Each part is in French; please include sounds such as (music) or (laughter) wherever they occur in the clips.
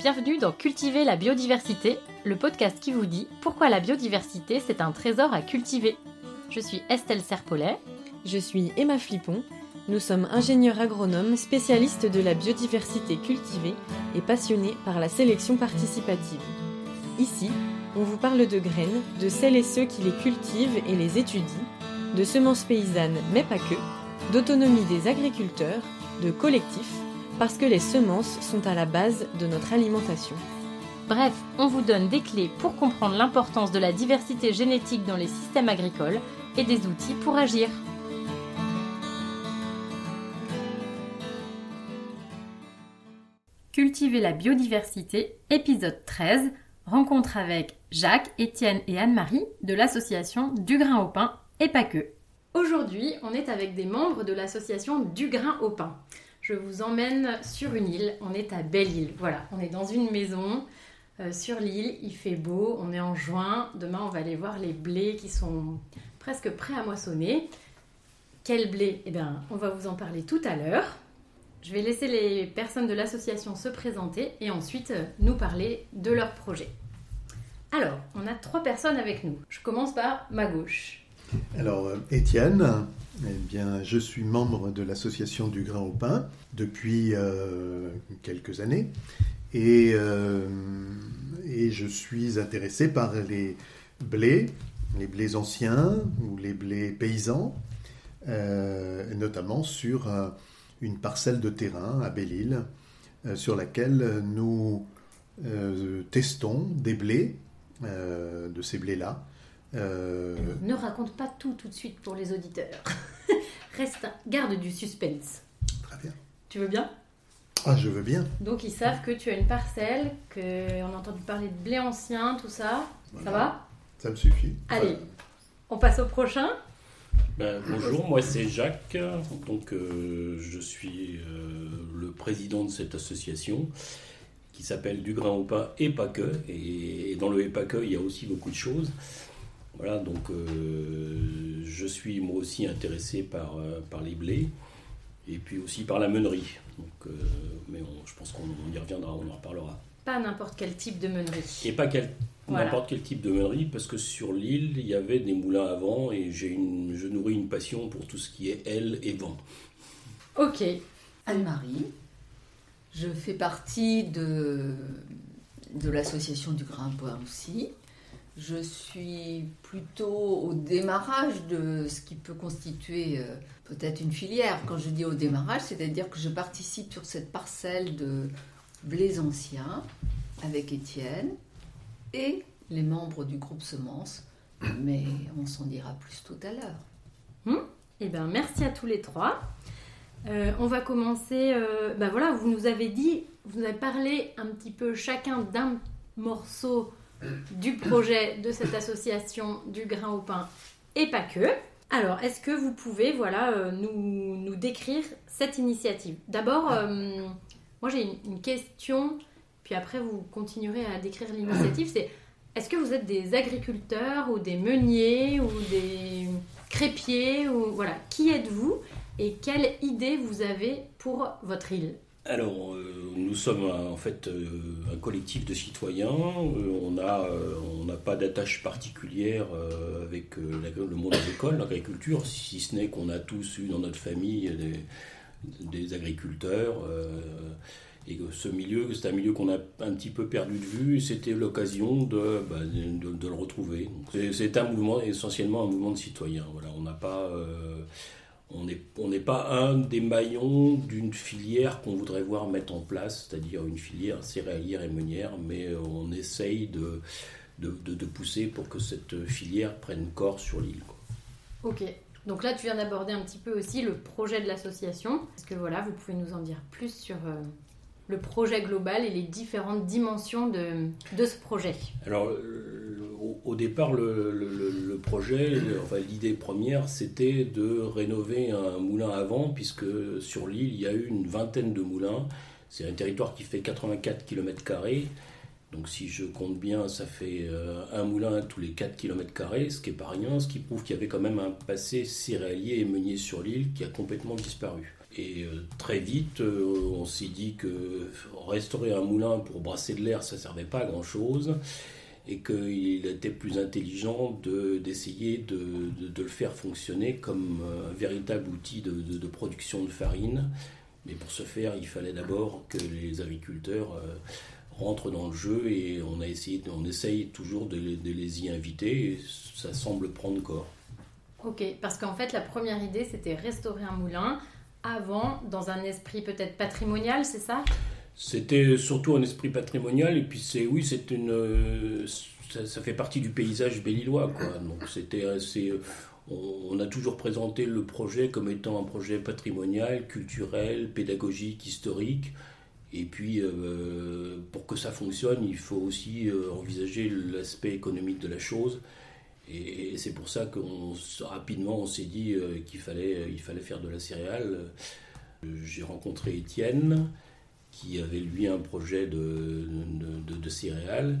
Bienvenue dans Cultiver la biodiversité, le podcast qui vous dit pourquoi la biodiversité c'est un trésor à cultiver. Je suis Estelle Serpollet. Je suis Emma Flippon. Nous sommes ingénieurs agronomes spécialistes de la biodiversité cultivée et passionnés par la sélection participative. Ici, on vous parle de graines, de celles et ceux qui les cultivent et les étudient, de semences paysannes mais pas que, d'autonomie des agriculteurs, de collectifs, parce que les semences sont à la base de notre alimentation. Bref, on vous donne des clés pour comprendre l'importance de la diversité génétique dans les systèmes agricoles et des outils pour agir. Cultiver la biodiversité, épisode 13, rencontre avec Jacques, Étienne et Anne-Marie de l'association Du Grain au Pain et pas que. Aujourd'hui, on est avec des membres de l'association Du Grain au Pain. Je vous emmène sur une île, on est à Belle-Île. Voilà, on est dans une maison euh, sur l'île, il fait beau, on est en juin. Demain, on va aller voir les blés qui sont presque prêts à moissonner. Quel blé? Eh bien, on va vous en parler tout à l'heure. Je vais laisser les personnes de l'association se présenter et ensuite euh, nous parler de leur projet. Alors, on a trois personnes avec nous. Je commence par ma gauche. Alors, euh, Étienne, eh bien, je suis membre de l'association du grain au pain depuis euh, quelques années et, et, je suis intéressé par les blés, les blés anciens ou les blés paysans, notamment sur une parcelle de terrain à Belle-Île euh, sur laquelle nous euh, testons des blés, euh, de ces blés-là. Ne raconte pas tout tout de suite pour les auditeurs. (laughs) Reste, garde du suspense. Très bien. Tu veux bien? Ah, je veux bien. Donc ils savent que tu as une parcelle, qu'on a entendu parler de blé ancien, tout ça. Ça va? Ça me suffit. Allez, on passe au prochain. Ben, bonjour, moi c'est Jacques, donc euh, je suis euh, le président de cette association qui s'appelle Du grain au pain et pas que. Et, dans le et pas que, il y a aussi beaucoup de choses. Voilà, donc euh, je suis moi aussi intéressé par, par les blés et puis aussi par la meunerie. Donc, mais je pense qu'on y reviendra, on en reparlera. Pas n'importe quel type de meunerie. Et pas quel n'importe quel type de meunerie, parce que sur l'île, il y avait des moulins à vent et j'ai une, je nourris une passion pour tout ce qui est aile et vent. Ok. Anne-Marie, je fais partie de, de l'association du grain bois aussi. Je suis plutôt au démarrage de ce qui peut constituer euh, peut-être une filière. Quand je dis au démarrage, c'est-à-dire que je participe sur cette parcelle de blés anciens avec Étienne, et les membres du groupe Semence, mais on s'en dira plus tout à l'heure. Hmm? Eh bien, merci à tous les trois. Euh, on va commencer. Euh, ben voilà, vous nous avez dit, vous avez parlé un petit peu chacun d'un morceau du projet de cette association du grain au pain et pas que. Alors, est-ce que vous pouvez, voilà, euh, nous, nous, décrire cette initiative? D'abord, moi j'ai une, question puis après vous continuerez à décrire l'initiative, c'est est-ce que vous êtes des agriculteurs ou des meuniers ou des crépiers ou voilà, qui êtes-vous et quelle idée vous avez pour votre île? Alors, euh, nous sommes en fait euh, un collectif de citoyens. Euh, on n'a pas d'attache particulière avec le monde agricole, l'agriculture, si ce n'est qu'on a tous eu dans notre famille des, agriculteurs. Et ce milieu, c'est un milieu qu'on a un petit peu perdu de vue c'était l'occasion de, bah, de, le retrouver. C'est un mouvement, essentiellement un mouvement de citoyens. Voilà, on n'a pas. Euh, on n'est on pas un des maillons d'une filière qu'on voudrait voir mettre en place, c'est-à-dire une filière céréalière et meunière, mais on essaye de, de, de, pousser pour que cette filière prenne corps sur l'île. Ok. Donc là, tu viens d'aborder un petit peu aussi le projet de l'association. Est-ce que voilà, vous pouvez nous en dire plus sur, euh, le projet global et les différentes dimensions de, de ce projet? Alors, euh, au, départ, le, projet, enfin, l'idée première, c'était de rénover un moulin à vent, puisque sur l'île, il y a eu une vingtaine de moulins. C'est un territoire qui fait 84 km. Donc si je compte bien, ça fait euh, un moulin tous les 4 km, ce qui n'est pas rien, ce qui prouve qu'il y avait quand même un passé céréalier et meunier sur l'île qui a complètement disparu. Et euh, très vite, on s'est dit que restaurer un moulin pour brasser de l'air, ça ne servait pas à grand-chose et qu'il était plus intelligent d'essayer de, le faire fonctionner comme un véritable outil de, de, production de farine. Mais pour ce faire, il fallait d'abord que les agriculteurs euh, rentrent dans le jeu et on, a essayé, on essaye toujours de, les y inviter et ça semble prendre corps. Ok, parce qu'en fait, la première idée, c'était restaurer un moulin avant, dans un esprit peut-être patrimonial, c'est ça? C'était surtout un esprit patrimonial et puis c'est oui c'est une euh, ça, fait partie du paysage belillois quoi. Donc c'était assez on, a toujours présenté le projet comme étant un projet patrimonial culturel pédagogique historique. Et puis euh, pour que ça fonctionne il faut aussi euh, envisager l'aspect économique de la chose. Et, c'est pour ça qu'on rapidement on s'est dit qu'il fallait il fallait faire de la céréale. J'ai rencontré Étienne qui avait lui un projet de, de, céréales,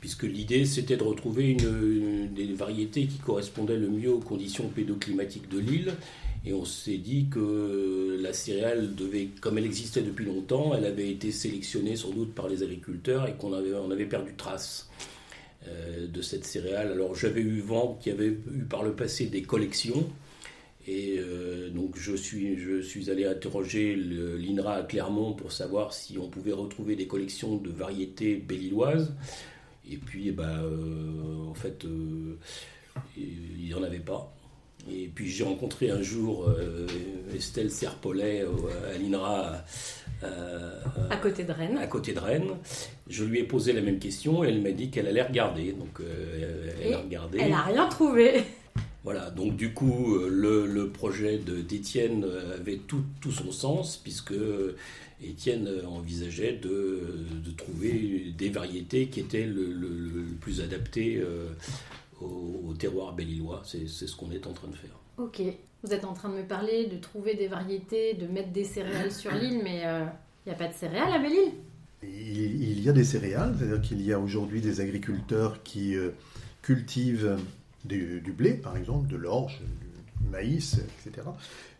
puisque l'idée c'était de retrouver une, des variétés qui correspondaient le mieux aux conditions pédoclimatiques de l'île. Et on s'est dit que la céréale devait, comme elle existait depuis longtemps, elle avait été sélectionnée sans doute par les agriculteurs et qu'on avait, on avait perdu trace euh, de cette céréale. Alors j'avais eu vent qu'il y avait eu par le passé des collections et euh, donc je suis, je suis allé interroger l'INRA à Clermont pour savoir si on pouvait retrouver des collections de variétés belilloises. Et puis, eh ben, euh, en fait, euh, il n'y en avait pas. Et puis j'ai rencontré un jour Estelle Serpollet à l'INRA. à côté de Rennes. À côté de Rennes. Je lui ai posé la même question et elle m'a dit qu'elle allait regarder. Donc elle a regardé. Elle n'a rien trouvé. Voilà, donc du coup, euh, le, projet d'Étienne euh, avait tout, son sens, puisque Étienne envisageait de, trouver des variétés qui étaient le, plus adaptées euh, au, terroir belillois. C'est ce qu'on est en train de faire. Ok, vous êtes en train de me parler de trouver des variétés, de mettre des céréales sur l'île, mais il n'y a pas de céréales à Belle-Île il, y a des céréales, c'est-à-dire qu'il y a aujourd'hui des agriculteurs qui cultivent du, blé, par exemple, de l'orge, du maïs, etc.,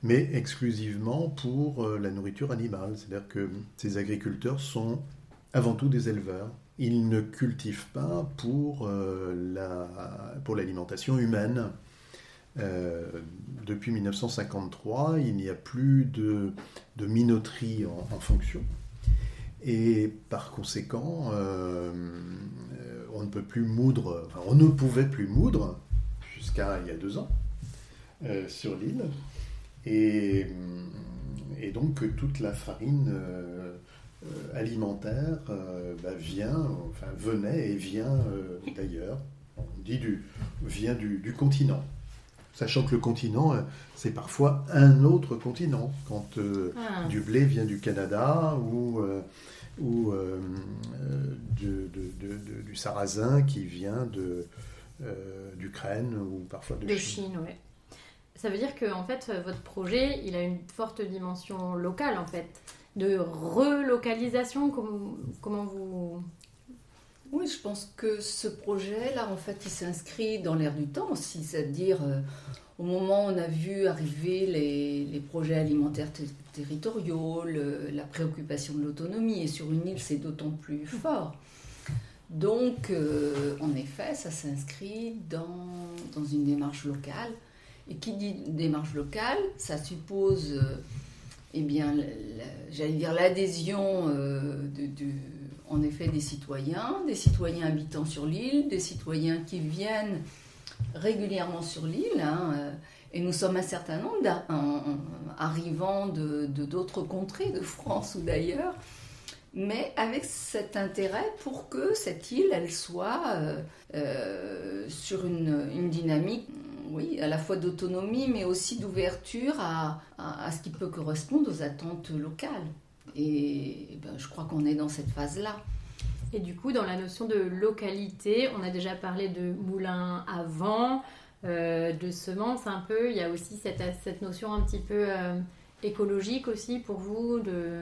mais exclusivement pour euh, la nourriture animale. C'est-à-dire que ces agriculteurs sont avant tout des éleveurs. Ils ne cultivent pas pour, euh, la, pour l'alimentation humaine. Euh, depuis 1953, il n'y a plus de, de minoterie en, fonction. Et par conséquent, on ne peut plus moudre, enfin, on ne pouvait plus moudre il y a deux ans euh, sur l'île. Et, euh, et, donc toute la farine euh, alimentaire bah, vient, enfin venait et vient d'ailleurs. On dit du, vient du, du, continent. Sachant que le continent, c'est parfois un autre continent. Quand ah. du blé vient du Canada ou, ou de, du sarrasin qui vient de, d'Ukraine ou parfois de, de Chine. oui. Ça veut dire que en fait, votre projet, il a une forte dimension locale, en fait, de relocalisation. Comment, comment vous oui, je pense que ce projet-là, en fait, il s'inscrit dans l'air du temps aussi, c'est-à-dire euh, au moment où on a vu arriver les, les projets alimentaires territoriaux, la préoccupation de l'autonomie, et sur une île, c'est d'autant plus fort. Donc, euh, en effet, ça s'inscrit dans, dans, une démarche locale. Et qui dit démarche locale, ça suppose, euh, eh bien, j'allais dire l'adhésion euh, de, en effet, des citoyens, des citoyens habitant sur l'île, des citoyens qui viennent régulièrement sur l'île. Hein, et nous sommes un certain nombre arrivant de d'autres contrées de France ou d'ailleurs mais avec cet intérêt pour que cette île, elle soit euh, euh, sur une, dynamique, oui, à la fois d'autonomie, mais aussi d'ouverture à, ce qui peut correspondre aux attentes locales. Et, ben, je crois qu'on est dans cette phase-là. Et du coup, dans la notion de localité, on a déjà parlé de moulin à vent, euh, de semences un peu. Il y a aussi cette, cette notion un petit peu écologique aussi pour vous de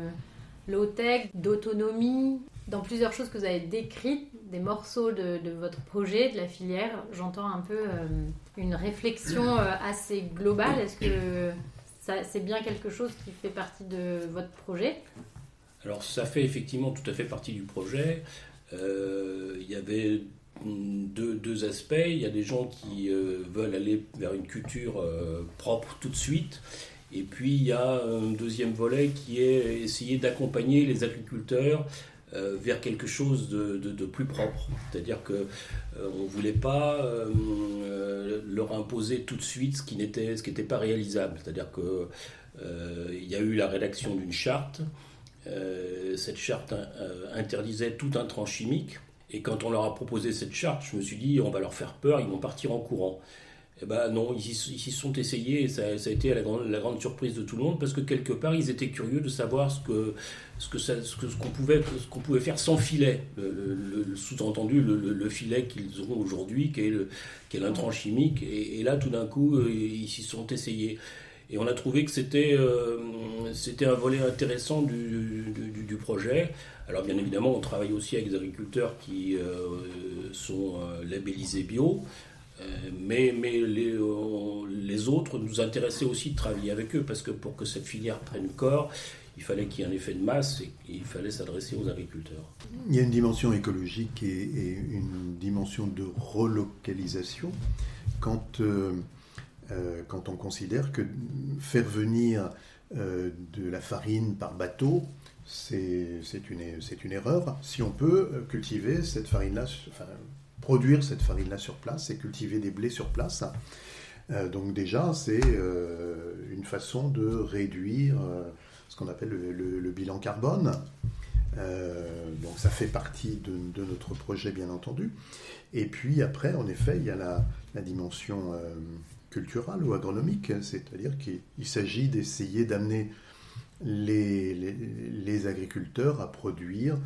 low-tech, d'autonomie, dans plusieurs choses que vous avez décrites, des morceaux de, votre projet, de la filière, j'entends un peu euh, une réflexion euh, assez globale. Est-ce que c'est bien quelque chose qui fait partie de votre projet? Alors ça fait effectivement tout à fait partie du projet. Euh, il y avait deux, deux, aspects. Il y a des gens qui veulent aller vers une culture propre tout de suite. Et puis il y a un deuxième volet qui est essayer d'accompagner les agriculteurs vers quelque chose de, plus propre. C'est-à-dire que on ne voulait pas leur imposer tout de suite ce qui n'était pas réalisable. C'est-à-dire que il y a eu la rédaction d'une charte. cette charte interdisait tout intrant chimique. Et quand on leur a proposé cette charte, je me suis dit, on va leur faire peur, ils vont partir en courant. Eh ben non, ils s'y sont essayés et ça, a été la grande, surprise de tout le monde parce que quelque part ils étaient curieux de savoir ce que ce qu'on pouvait ce qu'on pouvait faire sans filet, le, sous-entendu le, filet qu'ils ont aujourd'hui, qui est l'intrant chimique. Et, là, tout d'un coup, euh, ils s'y sont essayés. Et on a trouvé que c'était euh, c'était un volet intéressant du, du, projet. Alors bien évidemment, on travaille aussi avec des agriculteurs qui euh, sont labellisés bio, mais, mais les, les, autres nous intéressaient aussi de travailler avec eux, parce que pour que cette filière prenne corps, il fallait qu'il y ait un effet de masse et il fallait s'adresser aux agriculteurs. Il y a une dimension écologique et, une dimension de relocalisation. Quand euh, quand on considère que faire venir euh, de la farine par bateau, c'est une, erreur. Si on peut euh, cultiver cette farine-là, produire cette farine-là sur place et cultiver des blés sur place, donc déjà, c'est une façon de réduire ce qu'on appelle le, bilan carbone. donc ça fait partie de, notre projet, bien entendu. Et puis après, en effet, il y a la, dimension culturel ou agronomique, c'est-à-dire qu'il s'agit d'essayer d'amener les, agriculteurs à produire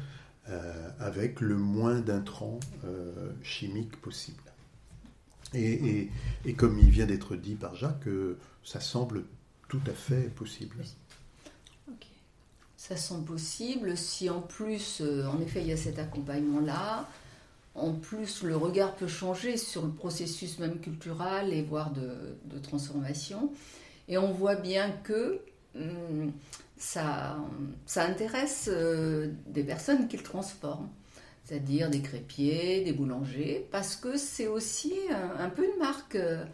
euh, avec le moins d'intrants euh, chimiques possible. Et, comme il vient d'être dit par Jacques, euh, ça semble tout à fait possible. Ça semble possible si en plus, en effet, il y a cet accompagnement-là, en plus, le regard peut changer sur le processus même culturel et voire de, transformation. Et on voit bien que hum, ça, ça, intéresse euh, des personnes qui le transforment, c'est-à-dire des crépiers, des boulangers, parce que c'est aussi un, peu une marque, euh,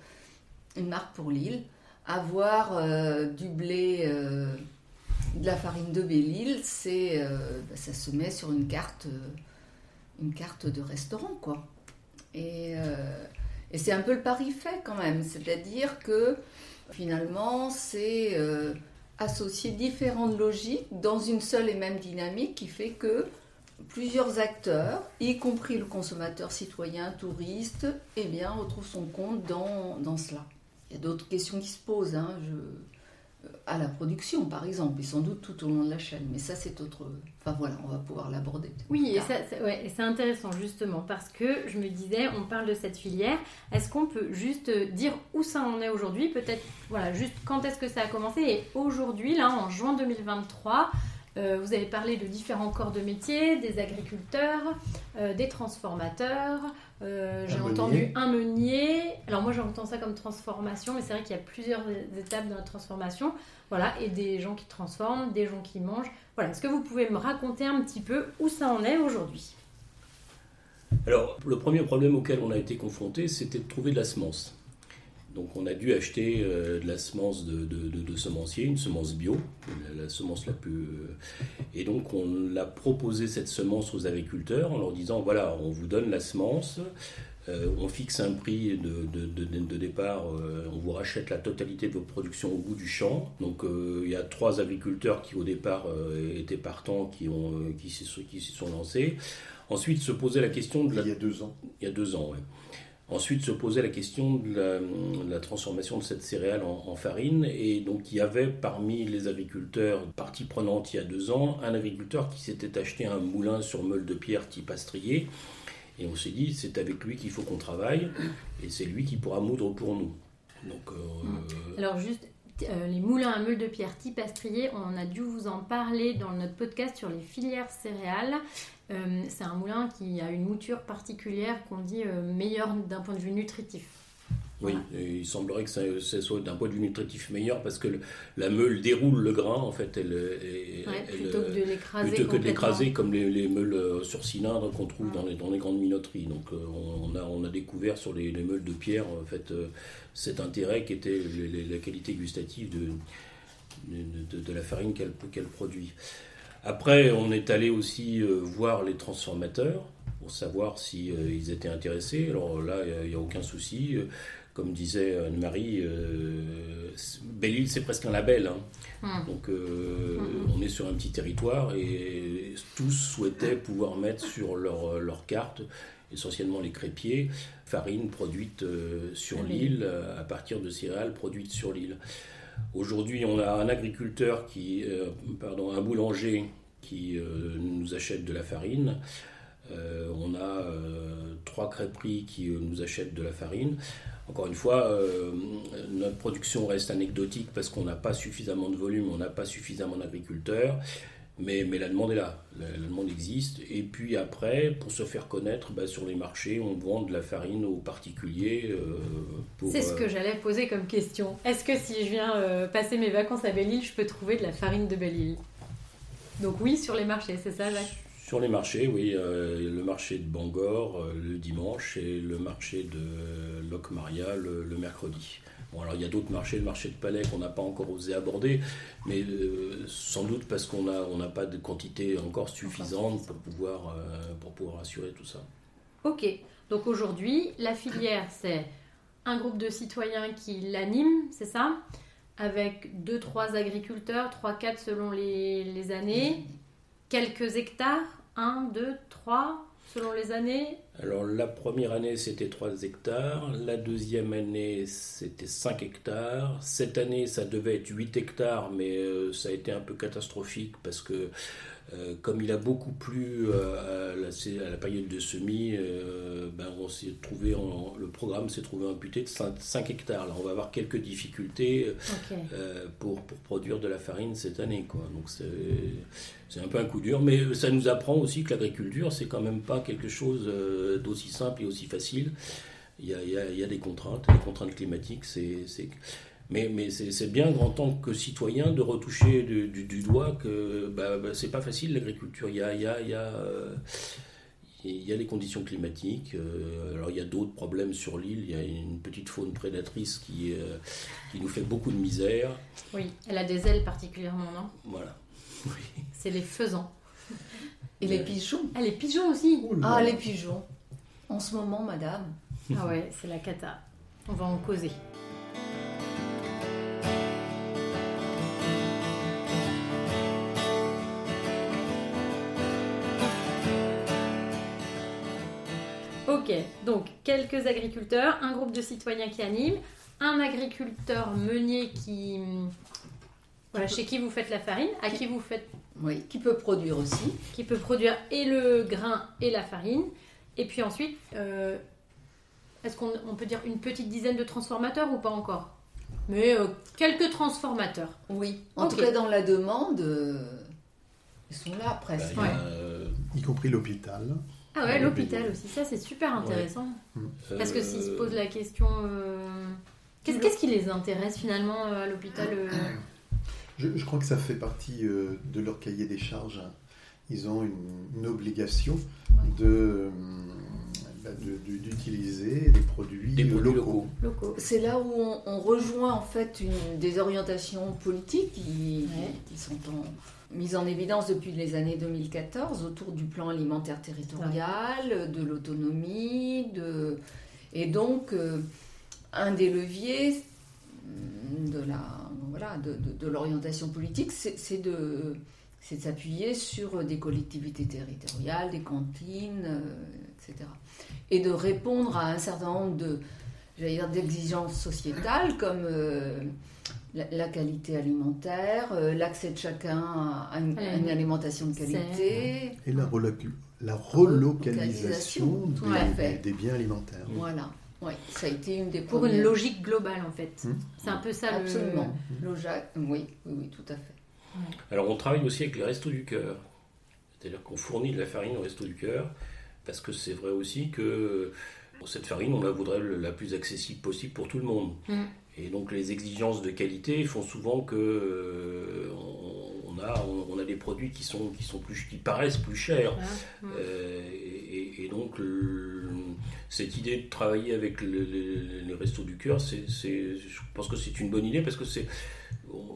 une marque pour l'île. Avoir euh, du blé, de la farine de Belle-Île, c'est, bah, ça se met sur une carte une carte de restaurant, quoi. Et, c'est un peu le pari fait quand même, c'est-à-dire que finalement, c'est associer différentes logiques dans une seule et même dynamique qui fait que plusieurs acteurs, y compris le consommateur citoyen, touriste, eh bien, retrouvent son compte dans, dans cela. Il y a d'autres questions qui se posent. Hein, à la production, par exemple, et sans doute tout au long de la chaîne. Mais ça, c'est autre. Enfin voilà, on va pouvoir l'aborder. Oui, et, c'est intéressant justement parce que je me disais, on parle de cette filière. Est-ce qu'on peut juste dire où ça en est aujourd'hui? Peut-être, voilà, juste quand est-ce que ça a commencé? Et aujourd'hui, là, en juin 2023, euh, vous avez parlé de différents corps de métier, des agriculteurs, euh, des transformateurs. Euh, j'ai entendu un meunier. Alors moi j'entends ça comme transformation, mais c'est vrai qu'il y a plusieurs étapes dans la transformation. Voilà, et des gens qui transforment, des gens qui mangent. Voilà, est-ce que vous pouvez me raconter un petit peu où ça en est aujourd'hui? Alors le premier problème auquel on a été confronté, c'était de trouver de la semence. Donc on a dû acheter euh, de la semence de, de, semencier, une semence bio, la, semence la plus... Euh, et donc on a proposé cette semence aux agriculteurs en leur disant, voilà, on vous donne la semence, euh, on fixe un prix de, départ, on vous rachète la totalité de votre production au bout du champ. Donc il y a trois agriculteurs qui au départ étaient partants, qui, ont, qui, s'y sont lancés. Ensuite se posait la question de la... Il y a deux ans. Il y a deux ans, oui. Ensuite se posait la question de la, transformation de cette céréale en, farine. Et donc il y avait parmi les agriculteurs, partie prenante il y a deux ans, un agriculteur qui s'était acheté un moulin sur meule de pierre type astrier. Et on s'est dit, c'est avec lui qu'il faut qu'on travaille, et c'est lui qui pourra moudre pour nous. Donc, euh, Alors juste, euh, les moulins à meule de pierre type astrier, on a dû vous en parler dans notre podcast sur les filières céréales. Euh, c'est un moulin qui a une mouture particulière qu'on dit euh, meilleur d'un point de vue nutritif. Oui, il semblerait que ça, soit d'un point de vue nutritif meilleur parce que la meule déroule le grain, en fait. Elle, plutôt que de l'écraser. Plutôt que de l'écraser comme les, meules euh, sur cylindre qu'on trouve dans les, dans les, grandes minoteries. Donc euh, on, a, on a découvert sur les, meules de pierre en fait, euh, cet intérêt qui était la qualité gustative de, de, la farine qu'elle produit. Après, on est allé aussi voir les transformateurs pour savoir s'ils si, ils étaient intéressés. Alors là, il n'y a, aucun souci comme disait Anne-Marie, euh, Belle-Île, c'est presque un label. Hein. Hmm. Donc, euh, hmm. on est sur un petit territoire et tous souhaitaient pouvoir mettre sur leur, leur carte, essentiellement les crépiers, farine produite euh, sur l'île à partir de céréales produites sur l'île. Aujourd'hui, on a un agriculteur qui, pardon, un boulanger qui nous achète de la farine. on a trois crêperies qui nous achètent de la farine. Encore une fois, euh, notre production reste anecdotique parce qu'on n'a pas suffisamment de volume, on n'a pas suffisamment d'agriculteurs. Mais, mais, la demande est là, la, demande existe. Et puis après, pour se faire connaître, bah, sur les marchés, on vend de la farine aux particuliers. Euh, C'est ce que euh, j'allais poser comme question. Est-ce que si je viens passer mes vacances à Belle-Île, je peux trouver de la farine de Belle-Île? Donc oui, sur les marchés, c'est ça Jacques? Sur les marchés, oui, euh, le marché de Bangor euh, le dimanche et le marché de Locmaria le, le mercredi. Bon, alors il y a d'autres marchés, le marché de Palais qu'on n'a pas encore osé aborder, mais euh, sans doute parce qu'on n'a on pas de quantité encore suffisante pour pouvoir, pour pouvoir assurer tout ça. Ok, donc aujourd'hui, la filière, c'est un groupe de citoyens qui l'anime, c'est ça? Avec 2-3 agriculteurs, 3-4 selon les, les années. Quelques hectares? 1, 2, 3 selon les années. Alors la première année c'était 3 hectares, la deuxième année c'était 5 hectares, cette année ça devait être 8 hectares mais euh, ça a été un peu catastrophique parce que euh, comme il a beaucoup plu euh, à, la, période de semis, euh, ben on s'est trouvé le programme s'est trouvé amputé de 5, hectares. Là, on va avoir quelques difficultés pour, pour, produire de la farine cette année. Quoi. Donc c'est un peu un coup dur, mais ça nous apprend aussi que l'agriculture, c'est quand même pas quelque chose d'aussi simple et aussi facile. Il y, a, il y a, des contraintes, des contraintes climatiques. C'est mais, mais c'est bien, en tant que citoyen, de retoucher du, du, doigt que bah, bah, c'est pas facile l'agriculture. Il y a, il y a, il y a euh, il y a les conditions climatiques, euh, alors il y a d'autres problèmes sur l'île, il y a une petite faune prédatrice qui, euh, qui nous fait beaucoup de misère. Oui, elle a des ailes particulièrement, non? Voilà. (laughs) C'est les faisans. Et les pigeons? Ah, les pigeons aussi Ah, les pigeons. En ce moment, madame. (laughs) Ah ouais, c'est la cata. On va en causer. Donc quelques agriculteurs, un groupe de citoyens qui animent, un agriculteur meunier qui, voilà, chez qui vous faites la farine, à qui vous faites. Oui, qui peut produire aussi. Qui peut produire et le grain et la farine. Et puis ensuite, euh, est-ce qu'on peut dire une petite dizaine de transformateurs ou pas encore? Mais euh, quelques transformateurs. Oui, en tout cas dans la demande, euh, ils sont là presque. Bah, y compris l'hôpital. Ah ouais, l'hôpital aussi, ça c'est super intéressant. Mm. Parce que s'ils se posent la question, euh, qu'est-ce qui les intéresse finalement euh, à l'hôpital euh je, crois que ça fait partie de leur cahier des charges. Ils ont une, obligation de d'utiliser des produits, locaux. C'est là où on, rejoint en fait une, des orientations politiques qui, qui sont en, mise en évidence depuis les années 2014 autour du plan alimentaire territorial, de l'autonomie, de... et donc euh, un des leviers de la voilà de, de, l'orientation politique, c'est de c'est de s'appuyer sur des collectivités territoriales, des cantines, euh, etc. Et de répondre à un certain nombre de d'exigences sociétales comme euh, la, qualité alimentaire, euh, l'accès de chacun à, une, alimentation de qualité. Et la, la relocalisation des, biens alimentaires. Voilà. Oui, ça a été une des Pour une logique globale, en fait. Hmm. C'est un peu ça Absolument. Le... Oui, oui, oui, tout à fait. Alors, on travaille aussi avec les Restos du Cœur. C'est-à-dire qu'on fournit de la farine au Resto du Cœur, parce que c'est vrai aussi que Cette farine, on la voudrait la plus accessible possible pour tout le monde. Mm. Et donc les exigences de qualité font souvent que euh, on, a, on, a des produits qui, sont, qui, sont plus, qui paraissent plus chers. Ah, mm. Euh, et, et donc le- cette idée de travailler avec le- le- les restos du cœur, c'est, c'est- je pense que c'est une bonne idée parce que c'est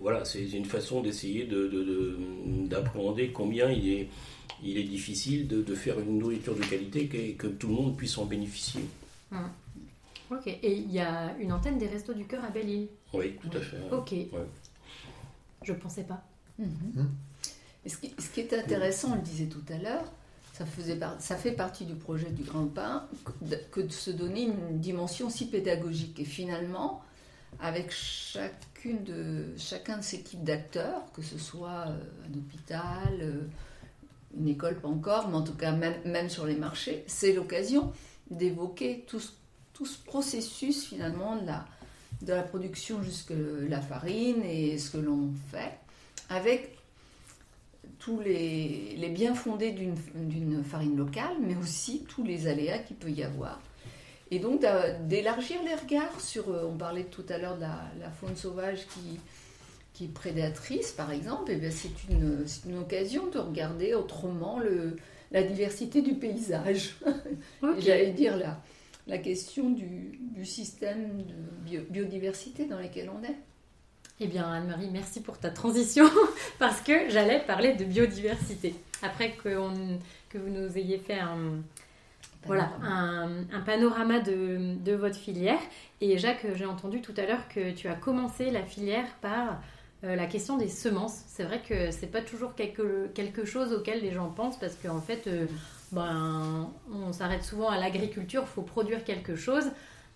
voilà, c'est une façon d'essayer de, de- de- d'appréhender combien il est, il est difficile de, de faire une nourriture de qualité et que tout le monde puisse en bénéficier. Ok, et il y a une antenne des Restos du Cœur à Belle-Île. Oui, tout à fait. Ok. Je pensais pas. Mhm. Et ce, qui, ce qui est intéressant, on le disait tout à l'heure, ça, faisait par- ça fait partie du projet du Grand Pain que de, que de se donner une dimension si pédagogique. Et finalement, avec chacune de, chacun de ces types d'acteurs, que ce soit euh, un hôpital, euh, une école pas encore, mais en tout cas même, sur les marchés, c'est l'occasion d'évoquer tout ce, processus finalement de la, de la production jusque la farine et ce que l'on fait avec tous les, les biens fondés d'une farine locale, mais aussi tous les aléas qu'il peut y avoir. Et donc d'élargir les regards sur, euh, on parlait tout à l'heure de la faune sauvage qui, qui est prédatrice, par exemple, bien c'est une, une occasion de regarder autrement le, la diversité du paysage. (laughs) J'allais dire la, la question du, du système de bio- biodiversité dans lequel on est. Eh bien, Anne-Marie, merci pour ta transition, (laughs) parce que j'allais parler de biodiversité. Après que, on- que vous nous ayez fait un, voilà, un, un panorama de, de votre filière. Et Jacques, j'ai entendu tout à l'heure que tu as commencé la filière par euh, la question des semences. C'est vrai que c'est pas toujours quelque, quelque chose auquel les gens pensent, parce qu'en fait, euh, ben, on s'arrête souvent à l'agriculture, il faut produire quelque chose.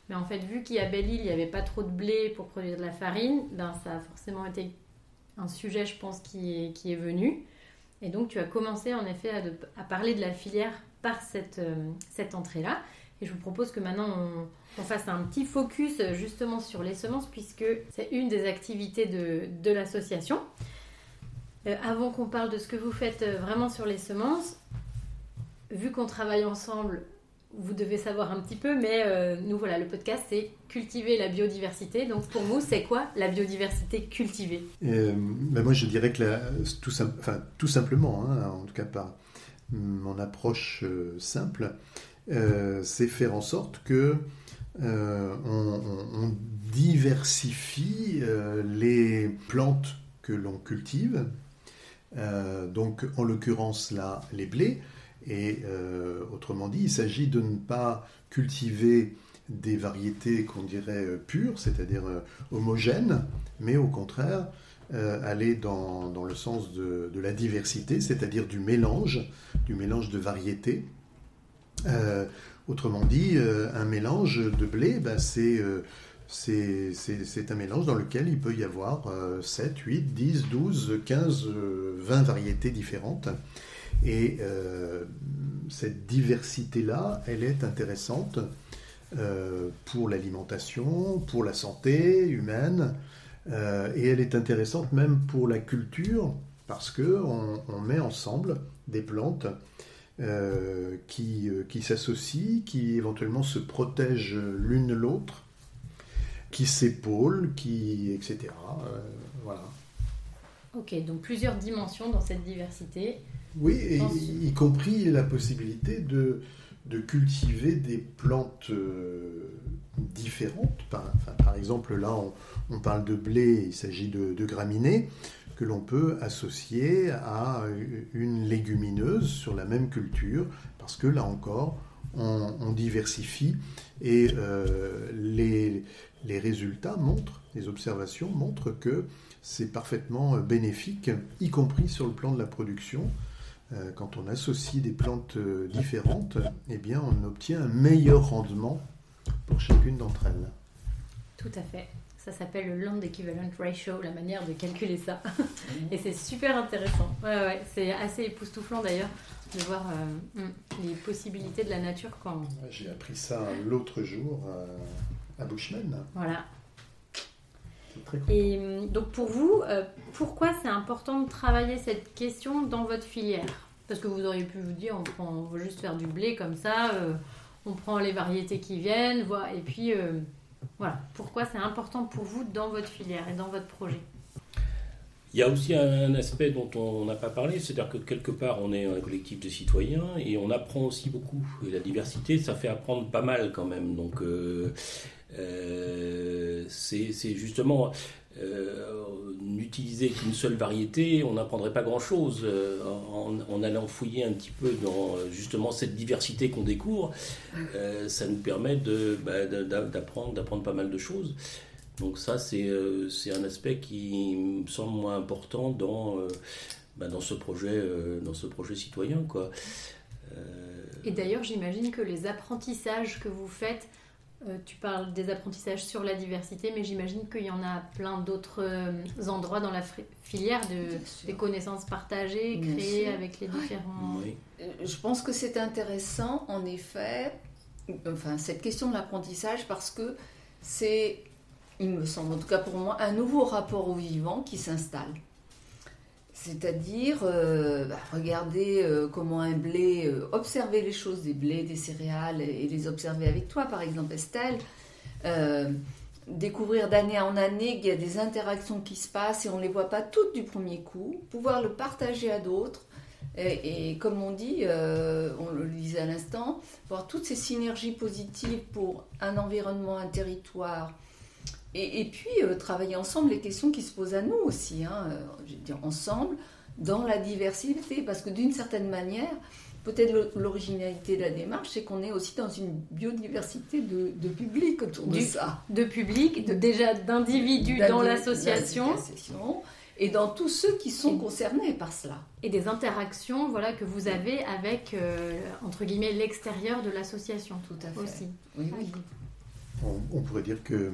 Mais en fait, vu qu'à Belle-Île, il n'y avait pas trop de blé pour produire de la farine, ben, ça a forcément été un sujet, je pense, qui est, qui est venu. Et donc, tu as commencé en effet à, parler de la filière par cette, euh, cette entrée-là. Et je vous propose que maintenant, on, fasse un petit focus euh, justement sur les semences, puisque c'est une des activités de, de l'association. Euh, avant qu'on parle de ce que vous faites euh, vraiment sur les semences, vu qu'on travaille ensemble, vous devez savoir un petit peu, mais nous voilà, le podcast c'est cultiver la biodiversité. Donc pour vous, c'est quoi la biodiversité cultivée? Ben moi, je dirais que tout, simplement, hein, en tout cas par mon approche simple, euh, c'est faire en sorte que euh, on, diversifie euh, les plantes que l'on cultive. Donc, en l'occurrence, là, les blés. Et autrement dit, il s'agit de ne pas cultiver des variétés qu'on dirait pures, c'est-à-dire homogènes, mais au contraire aller dans, dans le sens de, de la diversité, c'est-à-dire du mélange, du mélange de variétés. Euh, autrement dit, euh, un mélange de blé, ben, c'est euh, c'est- c'est c'est un mélange dans lequel il peut y avoir euh, 7, 8, 10, 12, 15, euh, 20 variétés différentes. Et euh, cette diversité-là, elle est intéressante euh, pour l'alimentation, pour la santé humaine, euh, et elle est intéressante même pour la culture, parce que on, on met ensemble des plantes euh, qui, euh, qui s'associent, qui éventuellement se protègent l'une l'autre, qui s'épaulent, qui, etc. Euh, voilà. Ok, donc plusieurs dimensions dans cette diversité. Oui, et y compris la possibilité de, de cultiver des plantes euh, différentes. Par, enfin, par exemple, là, on, on parle de blé, il s'agit de, de graminées que l'on peut associer à une légumineuse sur la même culture, parce que là encore, on, diversifie et euh, les, les résultats montrent, les observations montrent que c'est parfaitement bénéfique, y compris sur le plan de la production. Euh, Quand on associe des plantes euh, différentes, eh bien, on obtient un meilleur rendement pour chacune d'entre elles. Tout à fait. Ça s'appelle le Land Equivalent Ratio, la manière de calculer ça. Et c'est super intéressant. Ouais, ouais, c'est assez époustouflant d'ailleurs de voir euh, hum, les possibilités de la nature quand. J'ai appris ça l'autre jour à Bushman. Voilà. C'est très cool. Et hum, donc pour vous, euh, pourquoi c'est important de travailler cette question dans votre filière? Parce que vous auriez pu vous dire, on, prend, on veut juste faire du blé comme ça, euh, on prend les variétés qui viennent, et puis voilà, pourquoi c'est important pour vous dans votre filière et dans votre projet il y a aussi un aspect dont on n'a pas parlé, c'est-à-dire que quelque part on est un collectif de citoyens et on apprend aussi beaucoup. Et la diversité, ça fait apprendre pas mal quand même. Donc euh, euh, c'est justement n'utiliser qu'une seule variété, on n'apprendrait pas grand-chose en, allant fouiller un petit peu dans justement cette diversité qu'on découvre. ça nous permet bah, d'apprendre, d'apprendre pas mal de choses. Donc ça, euh, c'est un aspect qui me semble moins important dans, euh, bah, dans, ce, projet, euh, dans ce projet citoyen. Quoi. Et d'ailleurs, j'imagine que les apprentissages que vous faites, tu parles des apprentissages sur la diversité, mais j'imagine qu'il y en a plein d'autres endroits dans la filière, de, des connaissances partagées, créées avec les différents... Je pense que c'est intéressant, en effet, enfin, cette question de l'apprentissage, parce que c'est il me semble, en tout cas pour moi, un nouveau rapport au vivant qui s'installe. C'est-à-dire, euh, bah, regarder euh, comment un blé, euh, observer les choses des blés, des céréales, et, les observer avec toi, par exemple Estelle, découvrir d'année en année qu'il y a des interactions qui se passent et on ne les voit pas toutes du premier coup, pouvoir le partager à d'autres, et, et, comme on dit, on le disait à l'instant, voir toutes ces synergies positives pour un environnement, un territoire, et, puis, euh, travailler ensemble les questions qui se posent à nous aussi, hein, euh, je veux dire, ensemble, dans la diversité, parce que d'une certaine manière, peut-être l'originalité de la démarche, c'est qu'on est aussi dans une biodiversité de, de public autour de ça. De public, déjà d'individus dans l'association. Et dans tous ceux qui sont concernés par cela. Et des interactions voilà, que vous avez avec, euh, entre guillemets, l'extérieur de l'association. Tout à fait. Aussi. Oui, oui. on, pourrait dire que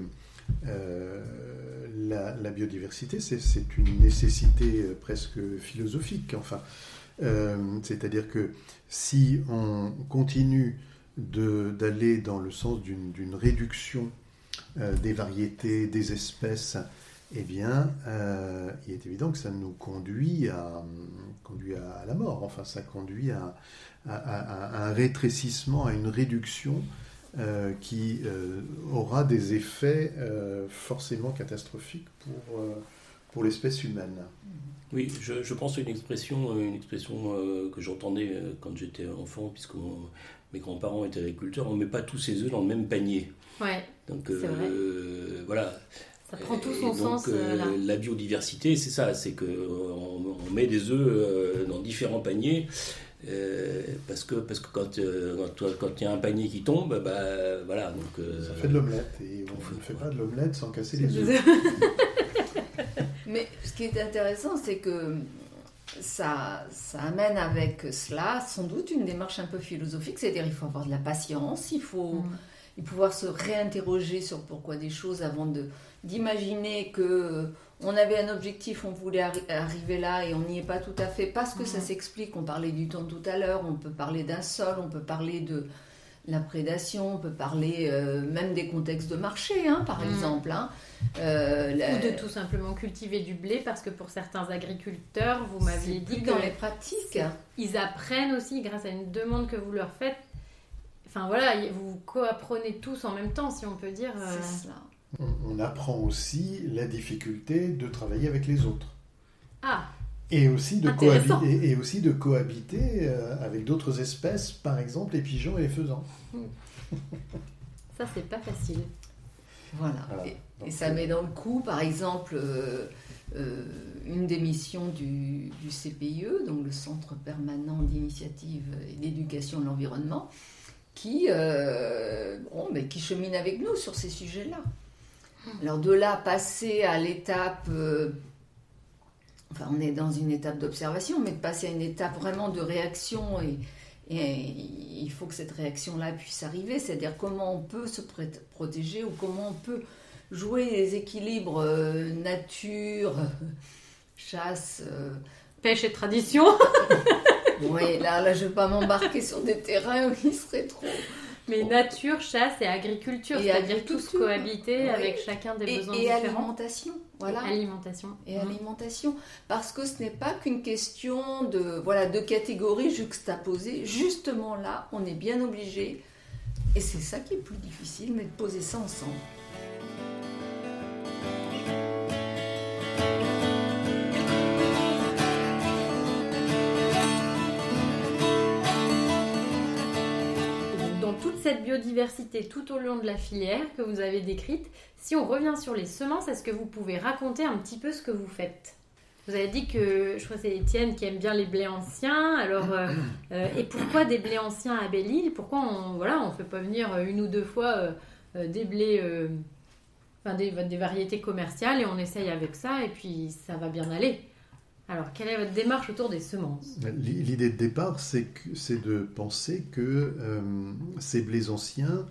euh, la, biodiversité, c'est une nécessité euh, presque philosophique. Enfin, euh, c'est-à-dire que si on continue d'aller dans le sens d'une réduction des variétés, des espèces, eh bien, il est évident que ça nous conduit à, la mort. Enfin, ça conduit à un rétrécissement, à une réduction euh, qui euh, aura des effets euh, forcément catastrophiques pour, pour l'espèce humaine. Oui, je, je, pense à une expression, une expression que j'entendais quand j'étais enfant, puisque mes grands-parents étaient agriculteurs, on ne met pas tous ses œufs dans le même panier. Ouais, Donc voilà. Ça prend tout son sens. Là. La biodiversité, c'est ça, c'est qu'on on met des œufs dans différents paniers. Euh, parce que parce que quand euh, quand il y a un panier qui tombe, bah voilà donc euh, ça fait de l'omelette et on ne fait pas de l'omelette sans casser les œufs. (laughs) Mais ce qui est intéressant, c'est que ça, ça amène avec cela sans doute une démarche un peu philosophique, c'est-à-dire il faut avoir de la patience, il faut mm. pouvoir se réinterroger sur pourquoi des choses avant de d'imaginer que on avait un objectif, on voulait arriver là et on n'y est pas tout à fait parce que ça s'explique. On parlait du temps tout à l'heure, on peut parler d'un sol, on peut parler de la prédation, on peut parler euh, même des contextes de marché, hein, par exemple. Hein. Euh, Ou de tout simplement cultiver du blé parce que pour certains agriculteurs, vous m'aviez dit que dans les pratiques, ils apprennent aussi grâce à une demande que vous leur faites. Enfin voilà, vous coapprenez tous en même temps, si on peut dire. Euh, C'est cela on apprend aussi la difficulté de travailler avec les autres. Ah et aussi de, cohabiter, et aussi de cohabiter euh, avec d'autres espèces, par exemple les pigeons et les faisans. Hmm. Ça, c'est pas facile. Voilà. Et, ça met dans le coup, par exemple, euh, euh, une des missions du, du, CPIE, donc le Centre permanent d'initiative et d'éducation de l'environnement, qui, bon, mais qui chemine avec nous sur ces sujets-là. Alors de là, passer à l'étape, euh, enfin on est dans une étape d'observation, mais de passer à une étape vraiment de réaction et, il faut que cette réaction-là puisse arriver, c'est-à-dire comment on peut se protéger ou comment on peut jouer les équilibres euh, nature, (laughs) chasse. Euh, Pêche et tradition. (laughs) oui, là, là, je ne vais pas m'embarquer sur des terrains où il serait trop. Mais nature, chasse et agriculture, c'est-à-dire tous cohabiter avec chacun des besoins et différents. Et alimentation, voilà. alimentation. Et mhm. alimentation, parce que ce n'est pas qu'une question de voilà de catégories juxtaposées. Justement là, on est bien obligé Et c'est ça qui est plus difficile, mais de poser ça ensemble. Cette biodiversité tout au long de la filière que vous avez décrite, si on revient sur les semences, est-ce que vous pouvez raconter un petit peu ce que vous faites? Vous avez dit que, je crois que c'est Étienne qui aime bien les blés anciens. Alors, euh, (coughs) euh, et pourquoi des blés anciens à Belle-Île? Pourquoi on voilà, on fait pas venir une ou deux fois euh, des blés, enfin des, des, variétés commerciales et on essaye avec ça et puis ça va bien aller? Alors, quelle est votre démarche autour des semences? L'idée de départ, c'est de penser que ces blés anciens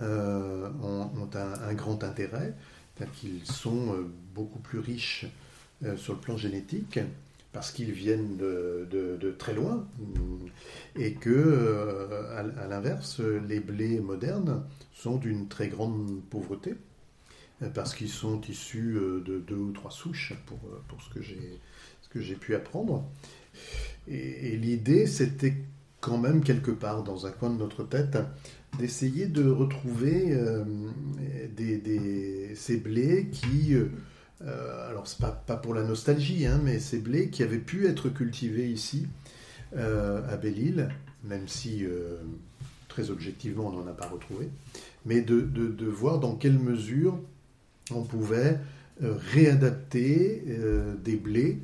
ont, un, grand intérêt, qu'ils sont beaucoup plus riches euh, sur le plan génétique parce qu'ils viennent de, très loin et que, euh, à, l'inverse, les blés modernes sont d'une très grande pauvreté euh, parce qu'ils sont issus de deux ou trois souches pour, pour ce que j'ai pu apprendre. Et, l'idée, c'était quand même quelque part dans un coin de notre tête d'essayer de retrouver des, ces blés qui euh, alors c'est pas, pas pour la nostalgie, hein, mais ces blés qui avaient pu être cultivés ici euh, à Belle-Île, même si euh, très objectivement on n'en a pas retrouvé, mais de, de, voir dans quelle mesure on pouvait réadapter des blés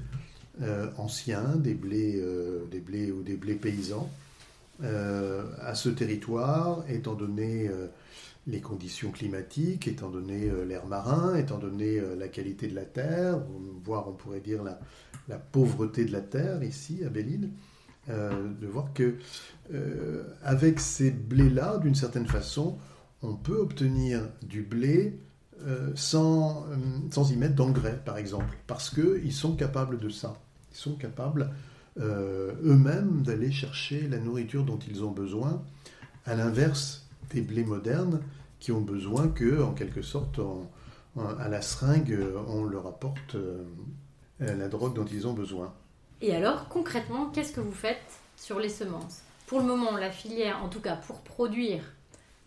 anciens, des blés, des blés ou des blés paysans à ce territoire, étant donné les conditions climatiques, étant donné euh, l'air marin, étant donné euh, la qualité de la terre, voire on pourrait dire la, pauvreté de la terre ici à Belle-Île, euh, de voir que avec ces blés-là, d'une certaine façon, on peut obtenir du blé sans, sans y mettre d'engrais, par exemple, parce qu'ils sont capables de ça. Sont capables eux-mêmes d'aller chercher la nourriture dont ils ont besoin, à l'inverse des blés modernes qui ont besoin que, en quelque sorte, à la seringue, on leur apporte euh, la drogue dont ils ont besoin. Et alors, concrètement, qu'est-ce que vous faites sur les semences? Pour le moment, la filière, en tout cas pour produire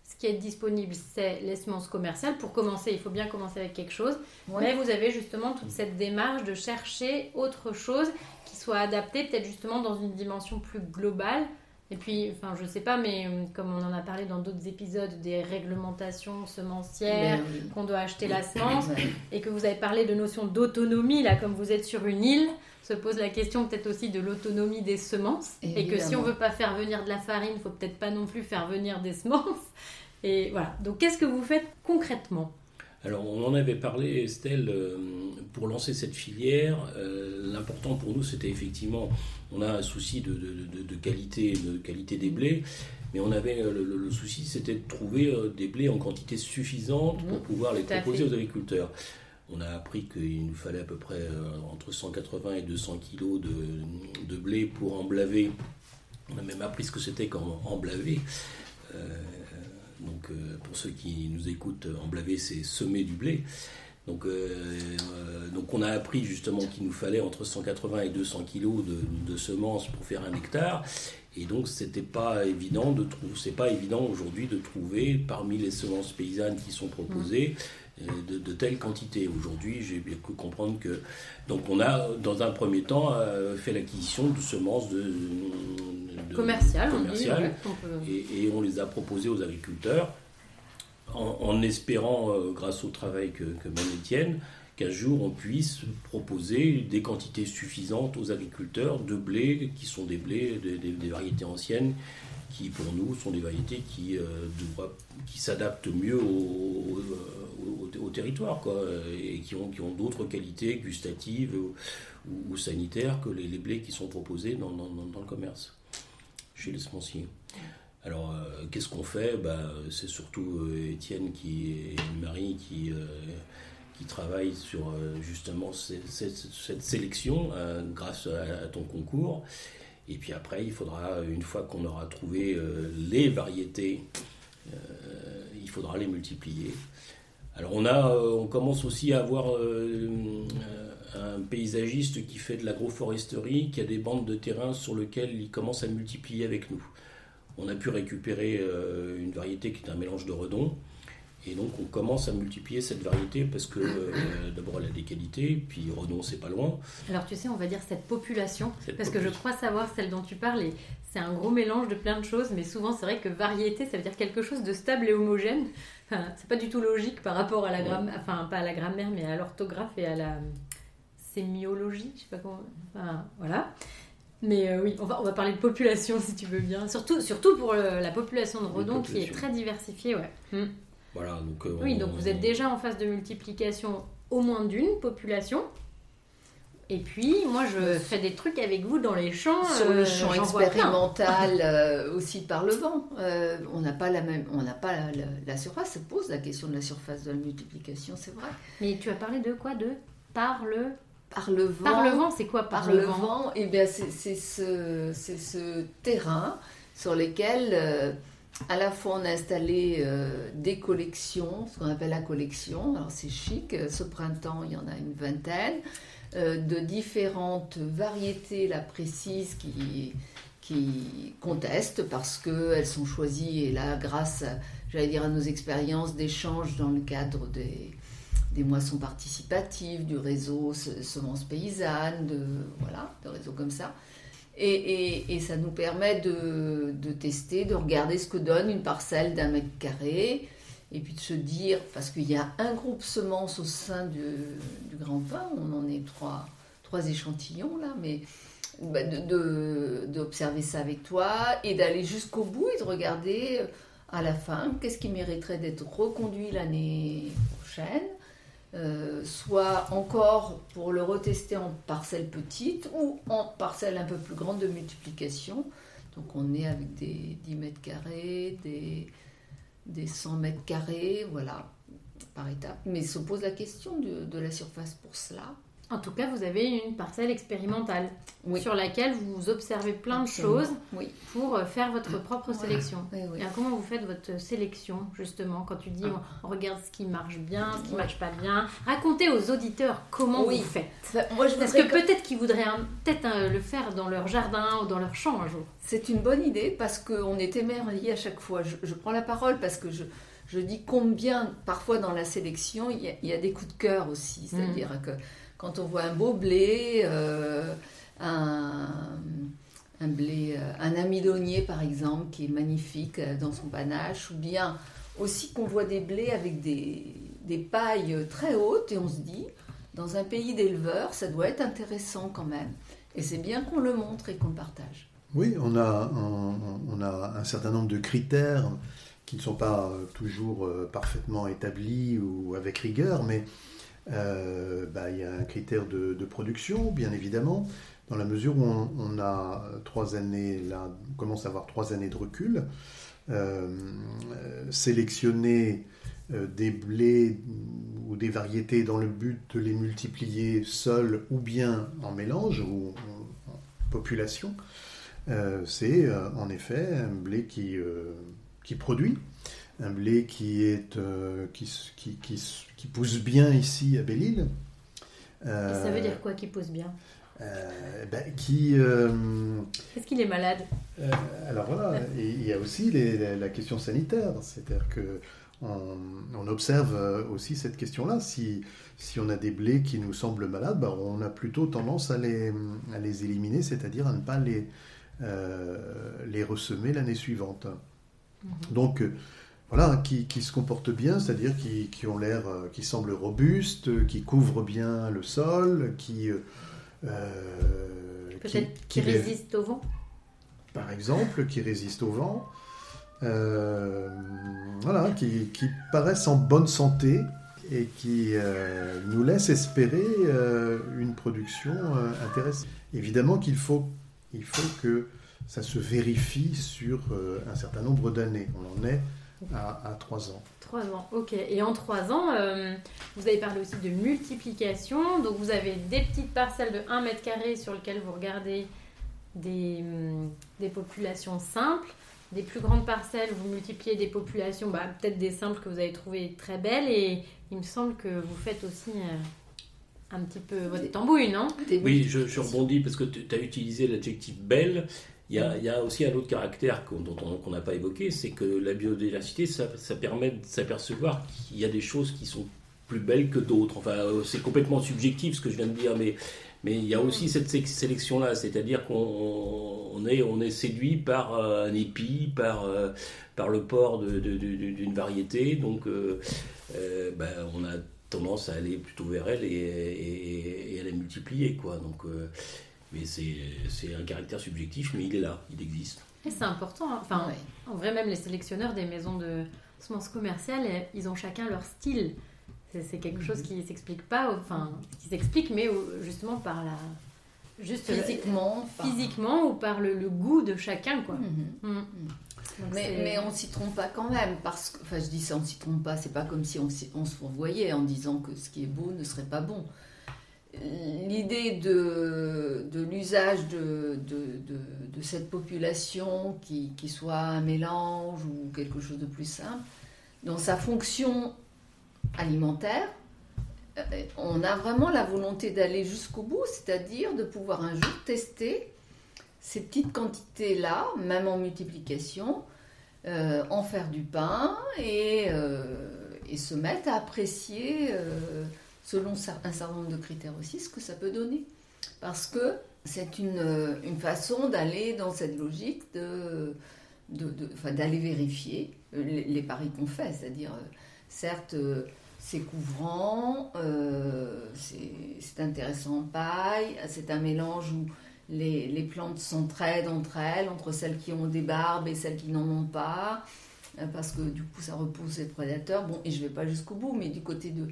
ce qui est disponible, c'est les semences commerciales. Pour commencer, il faut bien commencer avec quelque chose. Mais vous avez justement toute cette démarche de chercher autre chose qui soit adaptée, peut-être justement dans une dimension plus globale. Et puis, enfin, je sais pas, mais euh, comme on en a parlé dans d'autres épisodes des réglementations semencières, qu'on doit acheter la semence, et que vous avez parlé de notion d'autonomie, là, comme vous êtes sur une île, se pose la question peut-être aussi de l'autonomie des semences. Et que si on veut pas faire venir de la farine, il faut peut-être pas non plus faire venir des semences. Et voilà. Donc, qu'est-ce que vous faites concrètement? Alors on en avait parlé, Estelle, euh, pour lancer cette filière. Euh, l'important pour nous, c'était effectivement, on a un souci de, qualité, de qualité des blés, mais on avait euh, le, souci, c'était de trouver des blés en quantité suffisante pour mmh. pouvoir les proposer aux agriculteurs. On a appris qu'il nous fallait à peu près entre 180 et 200 kilos de, blé pour emblaver. On a même appris ce que c'était qu'en emblaver. Donc, euh, pour ceux qui nous écoutent, emblaver, c'est semer du blé. Donc, euh, euh, on a appris justement qu'il nous fallait entre 180 et 200 kilos de, semences pour faire un hectare. Et donc, c'était pas évident c'est pas évident aujourd'hui de trouver parmi les semences paysannes qui sont proposées de, telles quantités. Aujourd'hui, j'ai bien pu comprendre que. Donc, on a, dans un premier temps, fait l'acquisition de semences de, commercial, et, on les a proposés aux agriculteurs en, espérant, euh, grâce au travail que, que mène Étienne, qu'un jour on puisse proposer des quantités suffisantes aux agriculteurs de blé qui sont des blés, des, variétés anciennes qui pour nous sont des variétés qui, euh, qui s'adaptent mieux au, territoire quoi, et qui ont, qui ont d'autres qualités gustatives ou, sanitaires que les, blés qui sont proposés dans, dans, le commerce chez les semenciers. Alors, euh, qu'est-ce qu'on fait? Bah, C'est surtout euh, Étienne et Marie qui, euh, qui travaillent sur justement cette, sélection grâce à, ton concours. Et puis après, il faudra, une fois qu'on aura trouvé les variétés, il faudra les multiplier. Alors on, a, on commence aussi à avoir un paysagiste qui fait de l'agroforesterie, qui a des bandes de terrain sur lesquelles il commence à multiplier avec nous. on a pu récupérer une variété qui est un mélange de redon. Et donc on commence à multiplier cette variété parce que d'abord elle a des qualités, puis Redon c'est pas loin. Alors tu sais, on va dire cette population, parce que je crois savoir celle dont tu parles, c'est un gros mélange de plein de choses, mais souvent c'est vrai que variété ça veut dire quelque chose de stable et homogène. Enfin, (laughs) c'est pas du tout logique par rapport à la grammaire, enfin pas à la grammaire, mais à l'orthographe et à la sémiologie, je sais pas comment. Enfin, voilà. Mais euh, oui, on va, on va parler de population (laughs) si tu veux bien. Surtout, surtout pour la population de Redon qui est très diversifiée, ouais. Hmm. Voilà, donc, euh, oui, donc vous êtes déjà en phase de multiplication au moins d'une population. Et puis, moi, je fais des trucs avec vous dans les champs. Sur le euh, champ expérimental (laughs) euh, aussi par le vent. Euh, on n'a pas la même, on n'a pas la, surface. Ça pose la question de la surface de la multiplication, c'est vrai. Mais tu as parlé de quoi? De par le par le vent. Par le vent, c'est quoi par, le, vent, Eh bien, c'est ce, ce terrain sur lequel à la fois on a installé des collections, ce qu'on appelle la collection. Alors c'est chic. Ce printemps, il y en a une vingtaine. Euh, de différentes variétés la précises qui, qui contestent parce qu'elles sont choisies et là grâce j'allais dire à nos expériences d'échange dans le cadre des, moissons participatives, du réseau semences paysannes, de, voilà, de réseaux comme ça. Et, ça nous permet de, tester, de regarder ce que donne une parcelle d'un mètre carré, et puis de se dire, parce qu'il y a un groupe semence au sein du, grand pain, on en est trois, trois échantillons là, mais bah, d'observer ça avec toi et d'aller jusqu'au bout et de regarder euh, à la fin qu'est-ce qui mériterait d'être reconduit l'année prochaine. Euh, soit encore pour le retester en parcelles petites ou en parcelles un peu plus grandes de multiplication. Donc on est avec des 10 mètres carrés, des, des 100 mètres carrés, voilà, par étape. Mais se pose la question de, la surface pour cela. En tout cas, vous avez une parcelle expérimentale sur laquelle vous observez plein de choses pour euh, faire votre propre sélection. Et comment vous faites votre sélection, justement, quand tu dis ah. on regarde ce qui marche bien, ce qui ne marche pas bien? Racontez aux auditeurs comment vous faites. Moi, je Parce que, peut-être qu'ils voudraient peut-être le faire dans leur jardin ou dans leur champ un jour. C'est une bonne idée parce qu'on est émerveillé à chaque fois. Je, prends la parole parce que je, je dis combien, parfois dans la sélection, il y a, des coups de cœur aussi. C'est-à-dire mm. que quand on voit un beau blé, euh, un, blé, euh, un amidonnier par exemple, qui est magnifique euh, dans son panache, ou bien aussi qu'on voit des blés avec des, pailles très hautes et on se dit, dans un pays d'éleveurs, ça doit être intéressant quand même. Et c'est bien qu'on le montre et qu'on le partage. Oui, on a, on a un certain nombre de critères qui ne sont pas toujours parfaitement établis ou avec rigueur, mais euh, bah, il y a un critère de, production, bien évidemment, dans la mesure où on, a trois années, on commence à avoir trois années de recul. Euh, sélectionner euh, des blés ou des variétés dans le but de les multiplier seuls ou bien en mélange ou en population, c'est en effet un blé qui, qui produit un blé qui, est, euh, qui, qui, qui, pousse bien ici à Belle-Île. Euh, ça veut dire quoi qui pousse bien? euh, ben, qui. Est-ce qu'il est malade? Alors voilà, il y a aussi la question sanitaire, c'est-à-dire que on, observe aussi cette question-là. Si, si on a des blés qui nous semblent malades, ben, on a plutôt tendance à les, à les éliminer, c'est-à-dire à ne pas les, les ressemer l'année suivante. Mhm. Donc, voilà, qui, se comportent bien, c'est-à-dire qui, ont l'air, euh, qui semblent robustes, qui couvrent bien le sol, qui... Euh, euh, Peut-être qui, résistent au vent Par exemple, qui résistent au vent. voilà, qui, paraissent en bonne santé et qui nous laissent espérer une production intéressante. Évidemment qu'il faut, il faut que ça se vérifie sur un certain nombre d'années. On en est à, 3 ans. 3 ans, ok. Et en 3 ans, euh, vous avez parlé aussi de multiplication. Donc vous avez des petites parcelles de 1 mètre carré sur lesquelles vous regardez des, hum, des, populations simples. Des plus grandes parcelles, vous multipliez des populations, bah, peut-être des simples que vous avez trouvées très belles. Et il me semble que vous faites aussi euh, un petit peu des tambouilles, non? Oui, je, je, rebondis parce que tu as utilisé l'adjectif belle. Il y, a, il y a aussi un autre caractère qu'on dont on- qu'on n'a pas évoqué, c'est que la biodiversité, ça, ça permet de s'apercevoir qu'il y a des choses qui sont plus belles que d'autres. Enfin, euh, c'est complètement subjectif ce que je viens de dire, mais, mais il y a aussi cette sé- sélection-là, c'est-à-dire qu'on on est, on est séduit par euh, un épi, par, euh, par le port d'une variété, donc euh, euh, ben, on a tendance à aller plutôt vers elle et, et- et à la multiplier. Quoi. Donc, euh, mais c'est c'est un caractère subjectif, mais il est là, il existe. Et c'est important. hein. Enfin, Ouais. en vrai, même les sélectionneurs des maisons de semences commerciales, eh, ils ont chacun leur style. C'est quelque chose qui s'explique pas, enfin, qui s'explique, mais justement par la. Juste Physiquement. physiquement ou par le, le goût de chacun, quoi. Mhm. Mm. Donc Mais, mais on s'y trompe pas quand même, parce que, enfin je dis ça, on s'y trompe pas, c'est pas comme si on se fourvoyait en disant que ce qui est beau ne serait pas bon. L'idée de, l'usage de, cette population qui, soit un mélange ou quelque chose de plus simple, dans sa fonction alimentaire, euh, on a vraiment la volonté d'aller jusqu'au bout, c'est-à-dire de pouvoir un jour tester ces petites quantités-là, même en multiplication, euh, en faire du pain et, euh, se mettre à apprécier, selon un certain nombre de critères aussi, ce que ça peut donner. Parce que c'est une, euh, une façon d'aller dans cette logique de, d'aller vérifier euh, les, paris qu'on fait. C'est-à-dire, euh, certes, c'est couvrant, euh, c'est intéressant en paille, c'est un mélange où les, les plantes s'entraident entre elles, entre celles qui ont des barbes et celles qui n'en ont pas, parce que du coup ça repousse les prédateurs. Bon, et je ne vais pas jusqu'au bout, mais du côté de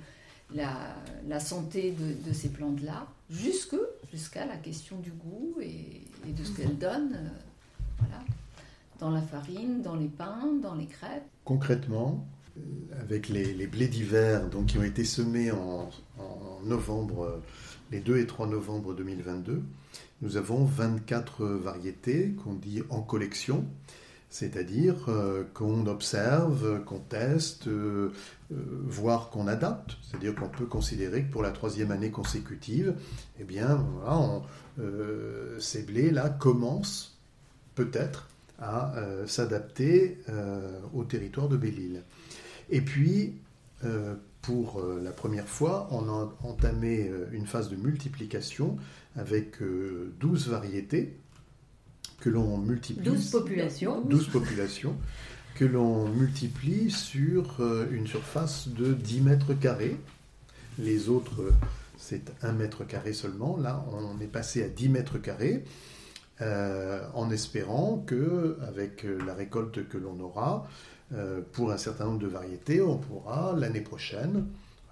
la, la santé de, de ces plantes-là, jusque, jusqu'à la question du goût et, et de ce qu'elles donnent, euh, voilà, dans la farine, dans les pains, dans les crêpes. Concrètement, euh, avec les, les blés d'hiver donc, qui ont été semés en, en novembre, euh, les 2 et 3 novembre 2022, nous avons 24 variétés qu'on dit en collection, c'est-à-dire euh, qu'on observe, qu'on teste, euh, euh, voire qu'on adapte, c'est-à-dire qu'on peut considérer que pour la troisième année consécutive, eh bien, voilà, ces blés-là commencent peut-être à s'adapter au territoire de Belle-Île. Et puis, pour la première fois, on a entamé une phase de multiplication avec euh, 12 variétés que l'on multiplie. 12 populations. 12 populations que l'on multiplie sur euh, une surface de 10 mètres carrés. Les autres, c'est 1 mètre carré seulement. Là, on est passé à 10 mètres carrés euh, en espérant que, avec euh, la récolte que l'on aura, euh, pour un certain nombre de variétés, on pourra l'année prochaine,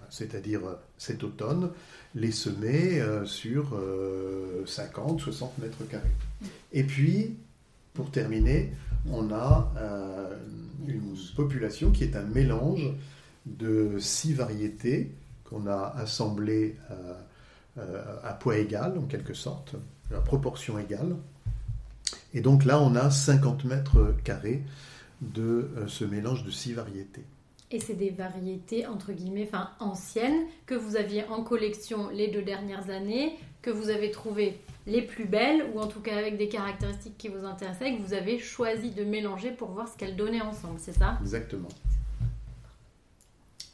c'est-à-dire cet automne, les semer euh, sur 50-60 mètres carrés. Et puis, pour terminer, on a euh, une population qui est un mélange de six variétés qu'on a assemblées euh, euh, à poids égal, en quelque sorte, à proportion égale. Et donc là, on a 50 mètres carrés de euh, ce mélange de six variétés. Et c'est des variétés entre guillemets, enfin anciennes que vous aviez en collection les deux dernières années, que vous avez trouvées les plus belles ou en tout cas avec des caractéristiques qui vous intéressaient et que vous avez choisi de mélanger pour voir ce qu'elles donnaient ensemble, c'est ça? Exactement.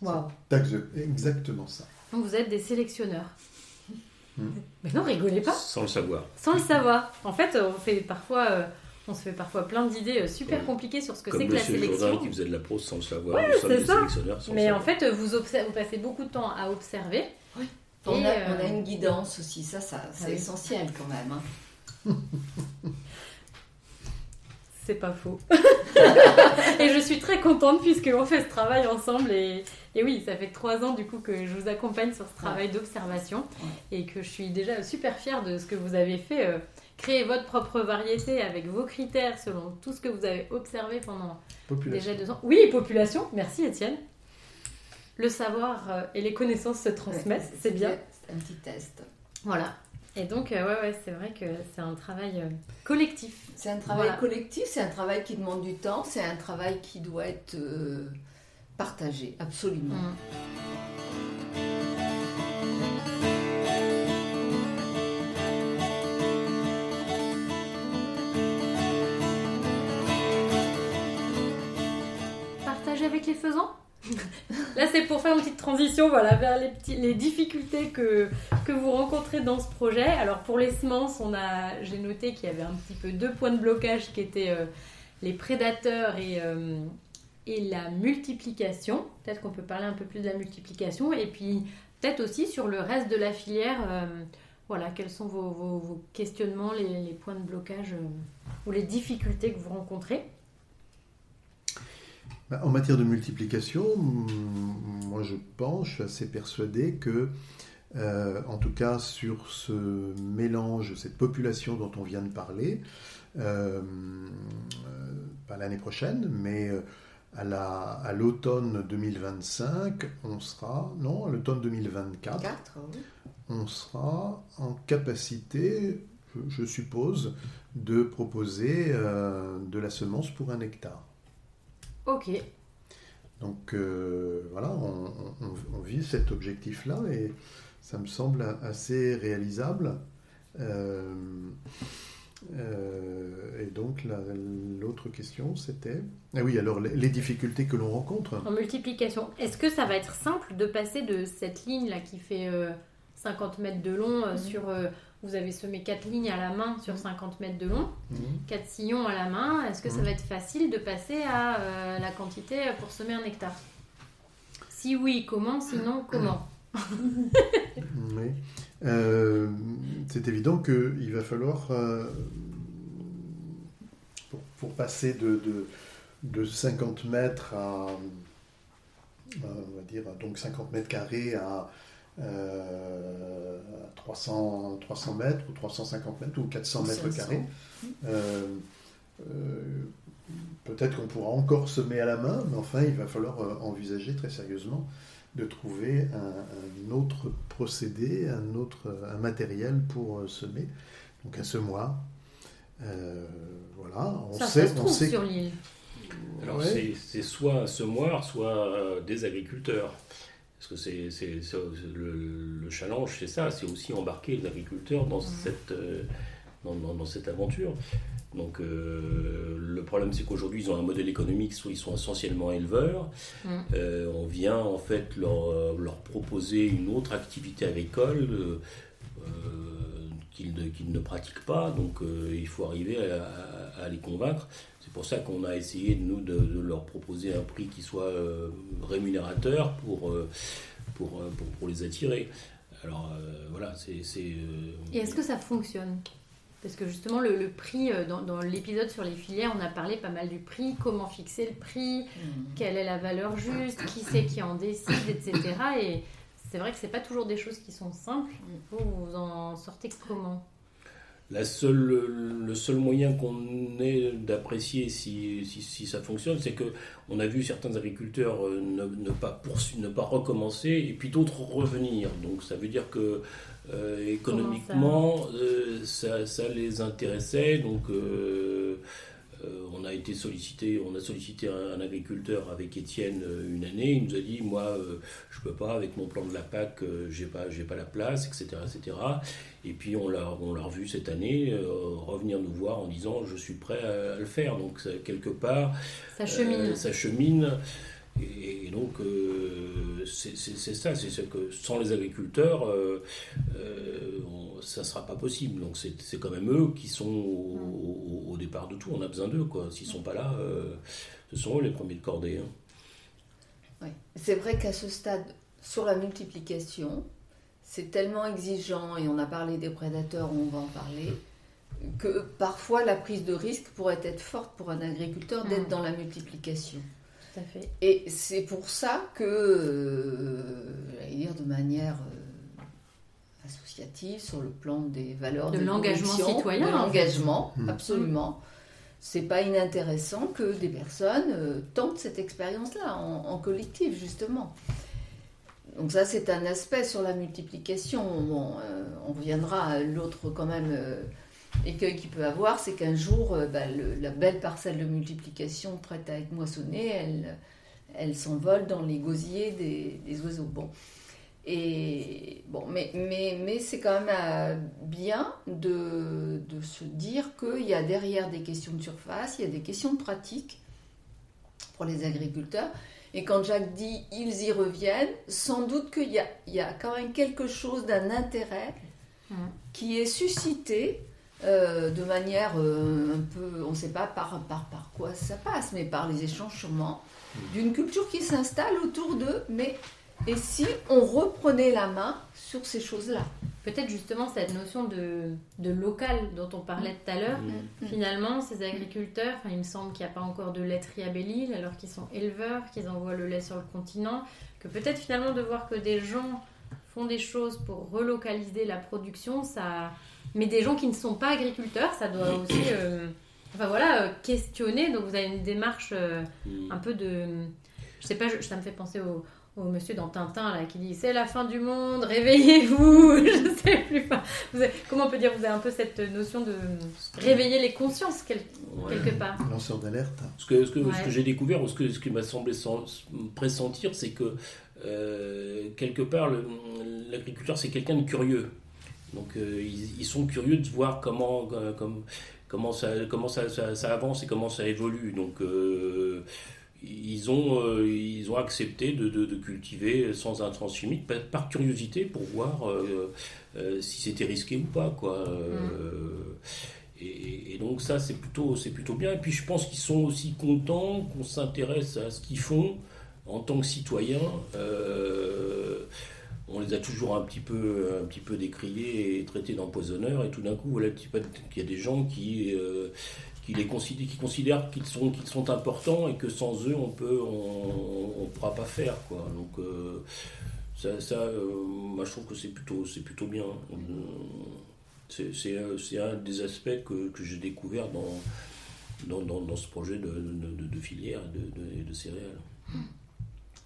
Waouh. C'est Exactement ça. Donc vous êtes des sélectionneurs. Hmm. Mais non, rigolez pas, Sans le savoir. sans le savoir. En fait, on fait parfois, euh, on se fait parfois plein d'idées euh, super compliquées sur ce que c'est que la sélection. Jourdain qui faisait de la prose sans le savoir. Sommes c'est ça. sans Mais en fait, vous, passez beaucoup de temps à observer. On, Et, a, euh, on a une guidance aussi, ça, ça c'est Ah oui. essentiel quand même. hein. (laughs) C'est pas faux. (laughs) et je suis très contente puisqu'on fait ce travail ensemble. Et, et oui, ça fait trois ans du coup que je vous accompagne sur ce travail d'observation et que je suis déjà super fière de ce que vous avez fait. euh, créer votre propre variété avec vos critères selon tout ce que vous avez observé pendant Population. déjà deux ans. Oui, population. Merci Étienne. Le savoir euh, et les connaissances se transmettent, Ouais, c'est bien. C'est un petit test. Voilà. Et donc, euh, ouais, ouais, c'est vrai que c'est un travail euh, collectif. C'est un travail Voilà. collectif, c'est un travail qui demande du temps, c'est un travail qui doit être euh, partagé, absolument. Avec les faisans (laughs) Là, c'est pour faire une petite transition voilà, vers les, les difficultés que, que vous rencontrez dans ce projet. Alors, pour les semences, on a, j'ai noté qu'il y avait un petit peu deux points de blocage qui étaient euh, les prédateurs et, euh, et la multiplication. Peut-être qu'on peut parler un peu plus de la multiplication. Et puis, peut-être aussi sur le reste de la filière. euh, voilà, quels sont vos, vos- questionnements, les, les points de blocage ou les difficultés que vous rencontrez En matière de multiplication, moi je pense, je suis assez persuadé que, euh, en tout cas sur ce mélange, cette population dont on vient de parler, euh, euh, pas l'année prochaine, mais à la- à l'automne 2025, on sera, non, à l'automne 2024, 4, oui. on sera en capacité, je, je suppose, de proposer euh, de la semence pour un hectare. Ok, Donc euh, voilà, on, on- on vise cet objectif-là et ça me semble assez réalisable. Euh, euh, et donc la- l'autre question c'était... Ah oui, alors les, les difficultés que l'on rencontre. en multiplication. Est-ce que ça va être simple de passer de cette ligne là qui fait euh, 50 mètres de long euh, Mhm. sur... vous avez semé 4 lignes à la main sur Mhm. 50 mètres de long, Mhm. 4 sillons à la main. Est-ce que ça Mhm. va être facile de passer à euh, la quantité pour semer un hectare? Si oui, comment? Sinon, comment? (laughs) Oui. Euh, c'est évident qu'il va falloir, euh, pour, pour passer de, de, de 50 mètres à, euh, on va dire, donc 50 mètres carrés à, euh, à 300, 300 mètres ou 350 mètres ou 400 mètres 500. carrés, euh, euh, peut-être qu'on pourra encore semer à la main, mais enfin, il va falloir euh, envisager très sérieusement de trouver un, un autre procédé, un autre un matériel pour semer, donc un semoir. Euh, voilà, on Ça, sait, ça se on sait. sur l'île. Alors Ouais. c'est- c'est soit un semoir, soit euh, des agriculteurs. Parce que c'est c'est- c'est- le, le challenge, c'est ça, c'est aussi embarquer les agriculteurs dans, cette, euh, dans, dans- dans cette aventure. Donc euh, le problème, c'est qu'aujourd'hui, ils ont un modèle économique, soit ils sont essentiellement éleveurs. Mm. Euh, on vient en fait leur, leur proposer une autre activité agricole. euh, qu'ils ne, pratiquent pas, donc euh, il faut arriver à, à- à les convaincre. C'est pour ça qu'on a essayé, nous, de, de leur proposer un prix qui soit euh, rémunérateur pour, euh, pour, pour, pour les attirer. Alors euh, voilà, c'est... c'est, euh, Et est-ce que ça fonctionne? Parce que justement, le, le prix, dans, dans l'épisode sur les filières, on a parlé pas mal du prix, comment fixer le prix, quelle est la valeur juste, qui c'est qui en décide, etc. Et c'est vrai que c'est pas toujours des choses qui sont simples. Vous, vous en sortez comment? La seule, le seul moyen qu'on ait d'apprécier si, si, si ça fonctionne, c'est que on a vu certains agriculteurs euh, ne, ne pas poursuivre, ne pas recommencer et puis d'autres revenir. Donc ça veut dire que euh, économiquement, euh, ça, ça les intéressait. Donc euh, euh, on a été sollicité, on a sollicité un, un agriculteur avec Étienne euh, une année. Il nous a dit, moi, euh, je peux pas avec mon plan de la PAC, j'ai pas, j'ai pas la place, etc., etc. Et puis on l'a, on l'a revu cette année revenir nous voir en disant, je suis prêt à, à le faire. Donc ça, quelque part, Ça chemine. ça chemine. Et, et donc, c'est ça, c'est ce que sans les agriculteurs, on- ça ne sera pas possible. Donc, c'est c'est quand même eux qui sont au, au- au départ de tout. On a besoin d'eux, quoi. S'ils ne sont pas là, euh, ce sont eux les premiers de cordée. hein. Oui. C'est vrai qu'à ce stade, sur la multiplication, c'est tellement exigeant, et on a parlé des prédateurs, on va en parler, que parfois la prise de risque pourrait être forte pour un agriculteur d'être Mm. dans la multiplication. Tout à fait. Et c'est pour ça que, euh, j'allais dire de manière euh, associative, sur le plan des valeurs De des l'engagement citoyen, de en fait. l'engagement, Mm. absolument. C'est pas inintéressant que des personnes euh, tentent cette expérience-là en, en collectif, justement. Donc ça, c'est un aspect sur la multiplication. Bon, euh, on reviendra à l'autre quand même euh, écueil qu'il peut avoir, c'est qu'un jour, euh, bah, le- la belle parcelle de multiplication prête à être moissonnée, elle, elle s'envole dans les gosiers des, des oiseaux. Bon. Et bon, mais, mais, mais c'est quand même euh, bien de, de se dire qu'il y a derrière des questions de surface, il y a des questions de pratique pour les agriculteurs, Et quand Jacques dit ils y reviennent, sans doute qu'il y a, il y a quand même quelque chose d'un intérêt Mm. qui est suscité euh, de manière euh, un peu, on ne sait pas par, par, par quoi ça passe, mais par les échanges sûrement, d'une culture qui s'installe autour d'eux. Mais et si on reprenait la main sur ces choses-là Peut-être justement cette notion de, de local dont on parlait tout à l'heure. Mm. Finalement, ces agriculteurs, enfin, il me semble qu'il n'y a pas encore de laiterie à Belle-Île, alors qu'ils sont éleveurs, qu'ils envoient le lait sur le continent, que peut-être finalement de voir que des gens font des choses pour relocaliser la production, ça... mais des gens qui ne sont pas agriculteurs, ça doit aussi, euh, enfin voilà, euh, questionner. Donc vous avez une démarche euh, Mm. un peu de, je sais pas, je- ça me fait penser au, au monsieur dans Tintin là qui dit c'est la fin du monde, réveillez-vous. (laughs) je sais plus. Vous avez- comment on peut dire, vous avez un peu cette notion de réveiller les consciences quel- Ouais. quelque part. Lanceur d'alerte. Ce que, ce que, Ouais. ce que j'ai découvert, ou ce, que, ce qui m'a semblé sen- pressentir, c'est que euh, quelque part, le- l'agriculteur, c'est quelqu'un de curieux. Donc euh, ils, ils sont curieux de voir comment, euh, comme- comment, ça, comment ça, ça- ça avance et comment ça évolue. Donc euh, ils, ont, euh, ils ont accepté de, de- de cultiver sans intrants chimiques par, par curiosité pour voir euh, euh, si c'était risqué ou pas. Quoi. Euh, et, et donc ça, c'est plutôt, c'est plutôt bien. Et puis je pense qu'ils sont aussi contents qu'on s'intéresse à ce qu'ils font en tant que citoyens. On les a toujours un petit peu, un petit peu décriés et traités d'empoisonneurs. Et tout d'un coup, voilà qu'il y a des gens qui, qui les considèrent, qui considèrent qu'ils sont, qu'ils sont importants et que sans eux, on peut, on, on pourra pas faire. Quoi. Donc euh, ça, euh, moi je trouve que c'est plutôt, c'est plutôt bien. Euh, c'est, un- des aspects que, que j'ai découvert dans, dans, dans, dans ce projet de, de, filière de, de, céréales.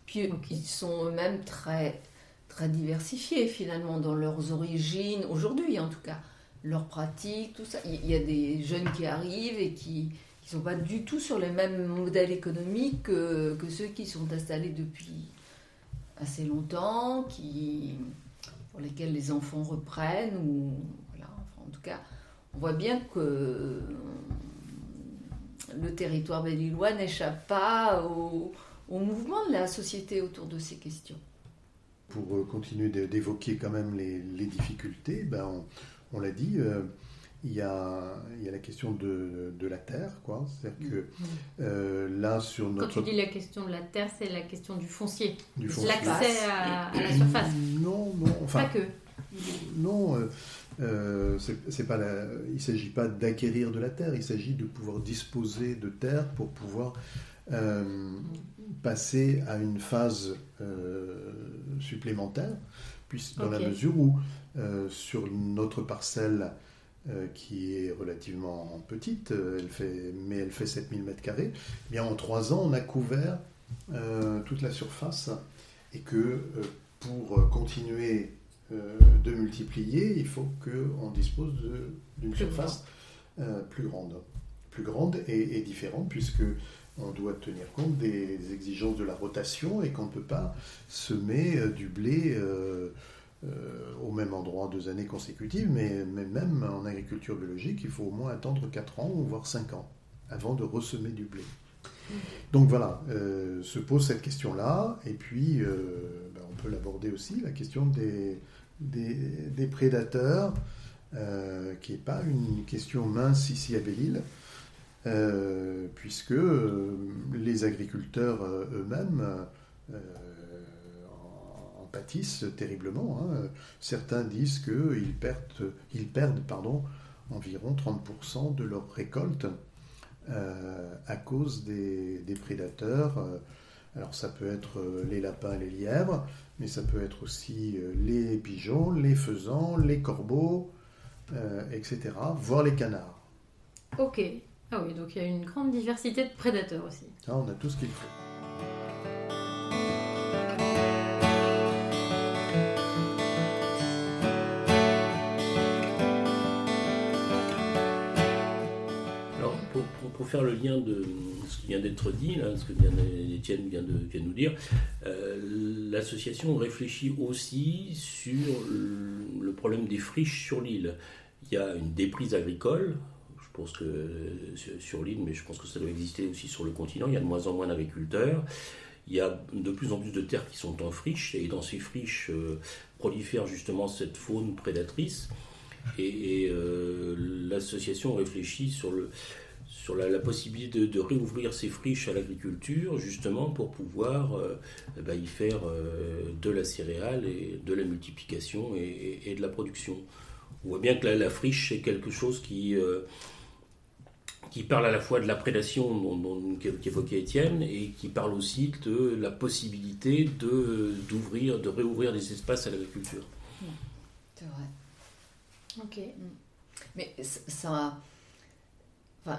Puis Ok. ils sont eux-mêmes très, très diversifiés finalement dans leurs origines, aujourd'hui en tout cas, leurs pratiques, tout ça. Il y a des jeunes qui arrivent et qui ne sont pas du tout sur les mêmes modèles économiques que, que ceux qui sont installés depuis assez longtemps, qui, pour lesquels les enfants reprennent. Ou, voilà, enfin, en tout cas, on voit bien que le territoire belillois n'échappe pas au, au mouvement de la société autour de ces questions. Pour euh, continuer d'évoquer quand même les, les difficultés, ben on, on l'a dit, euh, il y, a, il y a la question de, de la terre, quoi. C'est-à-dire que euh, là, sur Quand notre... tu dis la question de la terre, c'est la question du foncier, du foncier- l'accès à, à la surface. Non, non, enfin, Pas que. non, euh, c'est c'est pas la- il ne s'agit pas d'acquérir de la terre, il s'agit de pouvoir disposer de terre pour pouvoir euh, passer à une phase euh, supplémentaire, puis, dans la mesure où euh, sur notre parcelle euh, qui est relativement petite, euh, elle fait, mais elle fait 7000 m2, eh bien en trois ans on a couvert toute la surface et que pour continuer de multiplier, il faut qu'on dispose d'une surface plus grande. Plus grande et, et différente, puisque on doit tenir compte des exigences de la rotation et qu'on ne peut pas semer du blé au même endroit deux années consécutives, mais, mais même en agriculture biologique, il faut au moins attendre 4 ans voire 5 ans avant de ressemer du blé. Donc voilà, euh, se pose cette question-là, et puis euh, ben, on peut l'aborder aussi, la question des, des, prédateurs, euh, qui n'est pas une question mince ici à Belle-Île, euh, puisque euh, les agriculteurs euh, eux-mêmes euh, pâtissent terriblement. hein. Certains disent qu'ils perdent, ils perdent pardon, environ 30% de leur récolte euh, à cause des, des prédateurs. Euh, Alors ça peut être euh, les lapins, les lièvres, mais ça peut être aussi les pigeons, les faisans, les corbeaux, euh, etc., voire les canards. Ok. Ah oui, donc il y a une grande diversité de prédateurs aussi. On a tout ce qu'il faut. Le lien de ce qui vient d'être dit, ce que vient, Étienne vient de, nous dire, euh, l'association réfléchit aussi sur le, problème des friches sur l'île. Il y a une déprise agricole, je pense que sur, l'île, mais je pense que ça doit exister aussi sur le continent. Il y a de moins en moins d'agriculteurs. il y a de plus en plus de terres qui sont en friche, et dans ces friches prolifère justement cette faune prédatrice. Et, l'association réfléchit sur le, sur la, possibilité de, réouvrir ces friches à l'agriculture, justement pour pouvoir euh, bah, y faire euh, de la céréale et de la multiplication et, de la production. On voit bien que la, friche, c'est quelque chose qui, euh, qui parle à la fois de la prédation dont, qu'évoquait Étienne et qui parle aussi de la possibilité de, d'ouvrir, de réouvrir des espaces à l'agriculture. C'est vrai. Ok. Mais ça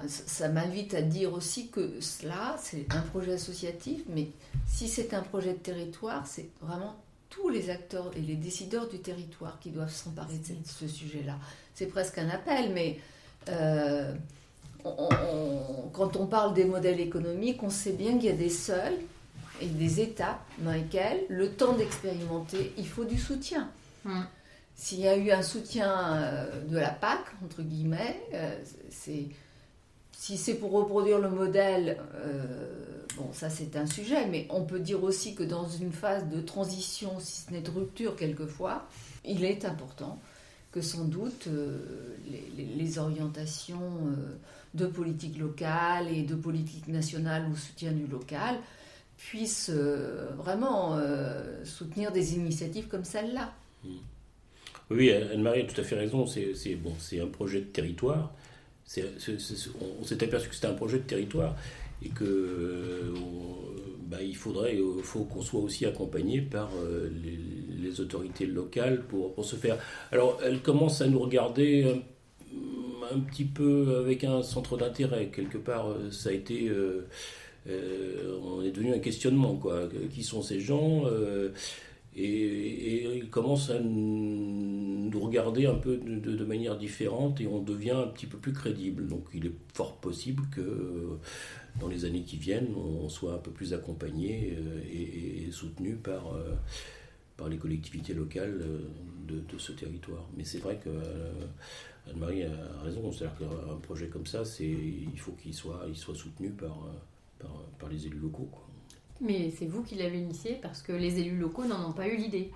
ça m'invite à dire aussi que cela, c'est un projet associatif, mais si c'est un projet de territoire, c'est vraiment tous les acteurs et les décideurs du territoire qui doivent s'emparer de ce sujet-là. C'est presque un appel, mais euh, quand on parle des modèles économiques, on sait bien qu'il y a des seuils et des étapes dans lesquelles le temps d'expérimenter, il faut du soutien. Hum. S'il y a eu un soutien euh, de la PAC, entre guillemets, euh, c'est si c'est pour reproduire le modèle, euh, bon, ça c'est un sujet, mais on peut dire aussi que dans une phase de transition, si ce n'est de rupture quelquefois, il est important que sans doute euh, les, orientations euh, de politique locale et de politique nationale ou soutien du local puissent vraiment soutenir des initiatives comme celle-là. Oui, Anne-Marie a tout à fait raison, c'est bon, un projet de territoire on s'est aperçu que c'était un projet de territoire et que euh, bah, il faudrait, euh, faut qu'on soit aussi accompagné par euh, les, autorités locales pour, pour, se faire. Alors, elle commence à nous regarder un, petit peu avec un centre d'intérêt. Quelque part, ça a été, on est devenu un questionnement quoi. Qui sont ces gens et, il commence à nous regarder un peu de, manière différente et on devient un petit peu plus crédible. Donc il est fort possible que euh, dans les années qui viennent, on soit un peu plus accompagné euh, et, soutenu par, euh, par les collectivités locales de, ce territoire. Mais c'est vrai que Anne-Marie a raison, c'est-à-dire qu'un projet comme ça, il faut qu'il soit, soutenu par, par, les élus locaux. Mais c'est vous qui l'avez initié parce que les élus locaux n'en ont pas eu l'idée.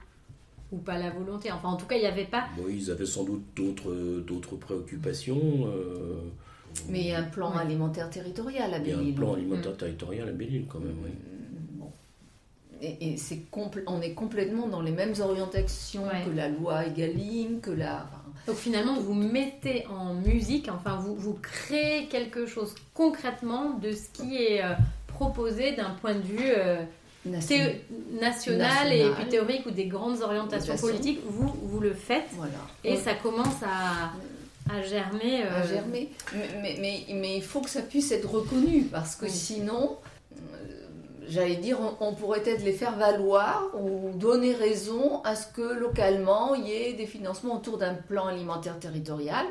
Ou pas la volonté. Enfin, en tout cas, il n'y avait pas. Oui, ils avaient sans doute d'autres, d'autres préoccupations. Euh, mais il y a un plan alimentaire territorial à Belle-Île. Il y a un plan alimentaire territorial à Belle-Île, quand même, oui. Bon. Et, c'est on est complètement dans les mêmes orientations que la loi Egalim, que la. Donc finalement, vous mettez en musique, enfin, vous, vous créez quelque chose concrètement de ce qui est euh, proposé d'un point de vue euh, national, et puis théorique ou des grandes orientations politiques, vous, vous le faites. Et ça commence à, à germer. À euh, germer. Mais, mais, mais, il faut que ça puisse être reconnu parce que sinon, euh, j'allais dire, on, pourrait peut-être les faire valoir ou donner raison à ce que localement il y ait des financements autour d'un plan alimentaire territorial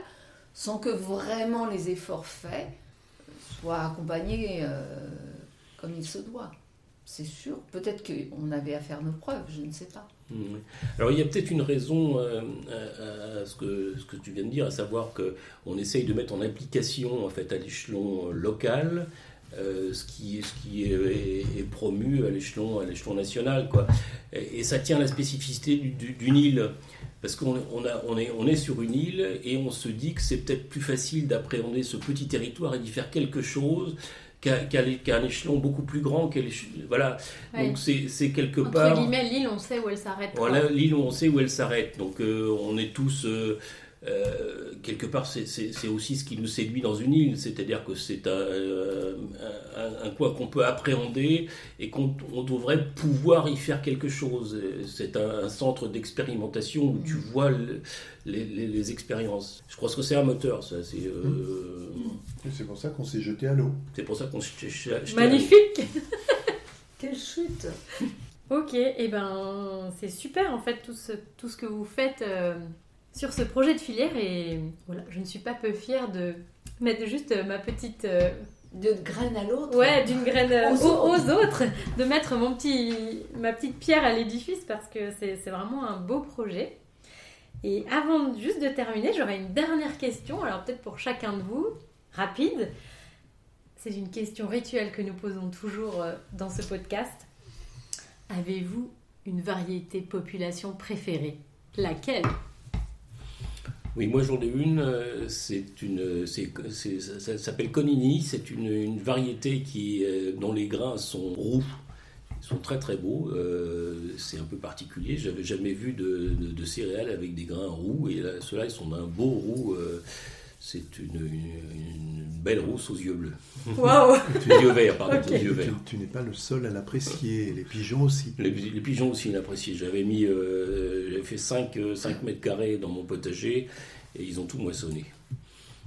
sans que vraiment les efforts faits soient accompagnés comme il se doit. C'est sûr. Peut-être qu'on avait à faire nos preuves, je ne sais pas. Mmh, Alors il y a peut-être une raison euh, à, ce, que, tu viens de dire, à savoir qu'on essaye de mettre en application en fait, à l'échelon local euh, ce qui, ce qui est, promu à l'échelon, national. Quoi. Et, ça tient à la spécificité d'une île. Parce qu'on on on est, on est sur une île et on se dit que c'est peut-être plus facile d'appréhender ce petit territoire et d'y faire quelque chose qu'à un échelon beaucoup plus grand. Voilà. Donc c'est quelque part. Entre guillemets, l'île, on sait où elle s'arrête. Voilà, l'île, on sait où elle s'arrête. Donc euh, on est tous. Euh, euh, quelque part, c'est aussi ce qui nous séduit dans une île, c'est-à-dire que c'est un, un, coin qu'on peut appréhender et qu'on devrait pouvoir y faire quelque chose. C'est un, centre d'expérimentation où tu mm. vois les, expériences. Je crois que c'est un moteur, ça. C'est mm. pour ça qu'on s'est jeté à l'eau. C'est pour ça qu'on s'est jeté à l'eau. Magnifique (laughs) Quelle chute Ok, et eh ben c'est super en fait tout ce, tout ce que vous faites. Euh, sur ce projet de filière et voilà, je ne suis pas peu fière de mettre juste ma petite euh, d'une graine à l'autre. Ouais, d'une graine aux, autres. de mettre mon petit, ma petite pierre à l'édifice parce que c'est vraiment un beau projet. Et avant juste de terminer, j'aurais une dernière question, alors peut-être pour chacun de vous, rapide. C'est une question rituelle que nous posons toujours euh, dans ce podcast. Avez-vous une variété population préférée? Laquelle? Oui, moi j'en ai une. euh, C'est une, c'est, c'est- ça, s'appelle Conini. C'est une, variété qui, euh, dont les grains sont roux. Ils sont très très beaux. Euh, c'est un peu particulier. J'avais jamais vu de, de- céréales avec des grains roux. Et là, ceux-là, ils sont d'un beau roux. C'est une, une- une belle rousse aux yeux bleus. Waouh (laughs) Aux yeux verts, pardon. Ok. Aux yeux Tu, verts. tu n'es pas le seul à l'apprécier, les pigeons aussi. Les, les pigeons aussi l'apprécient. J'avais mis, euh, j'avais fait 5, mètres carrés dans mon potager et ils ont tout moissonné.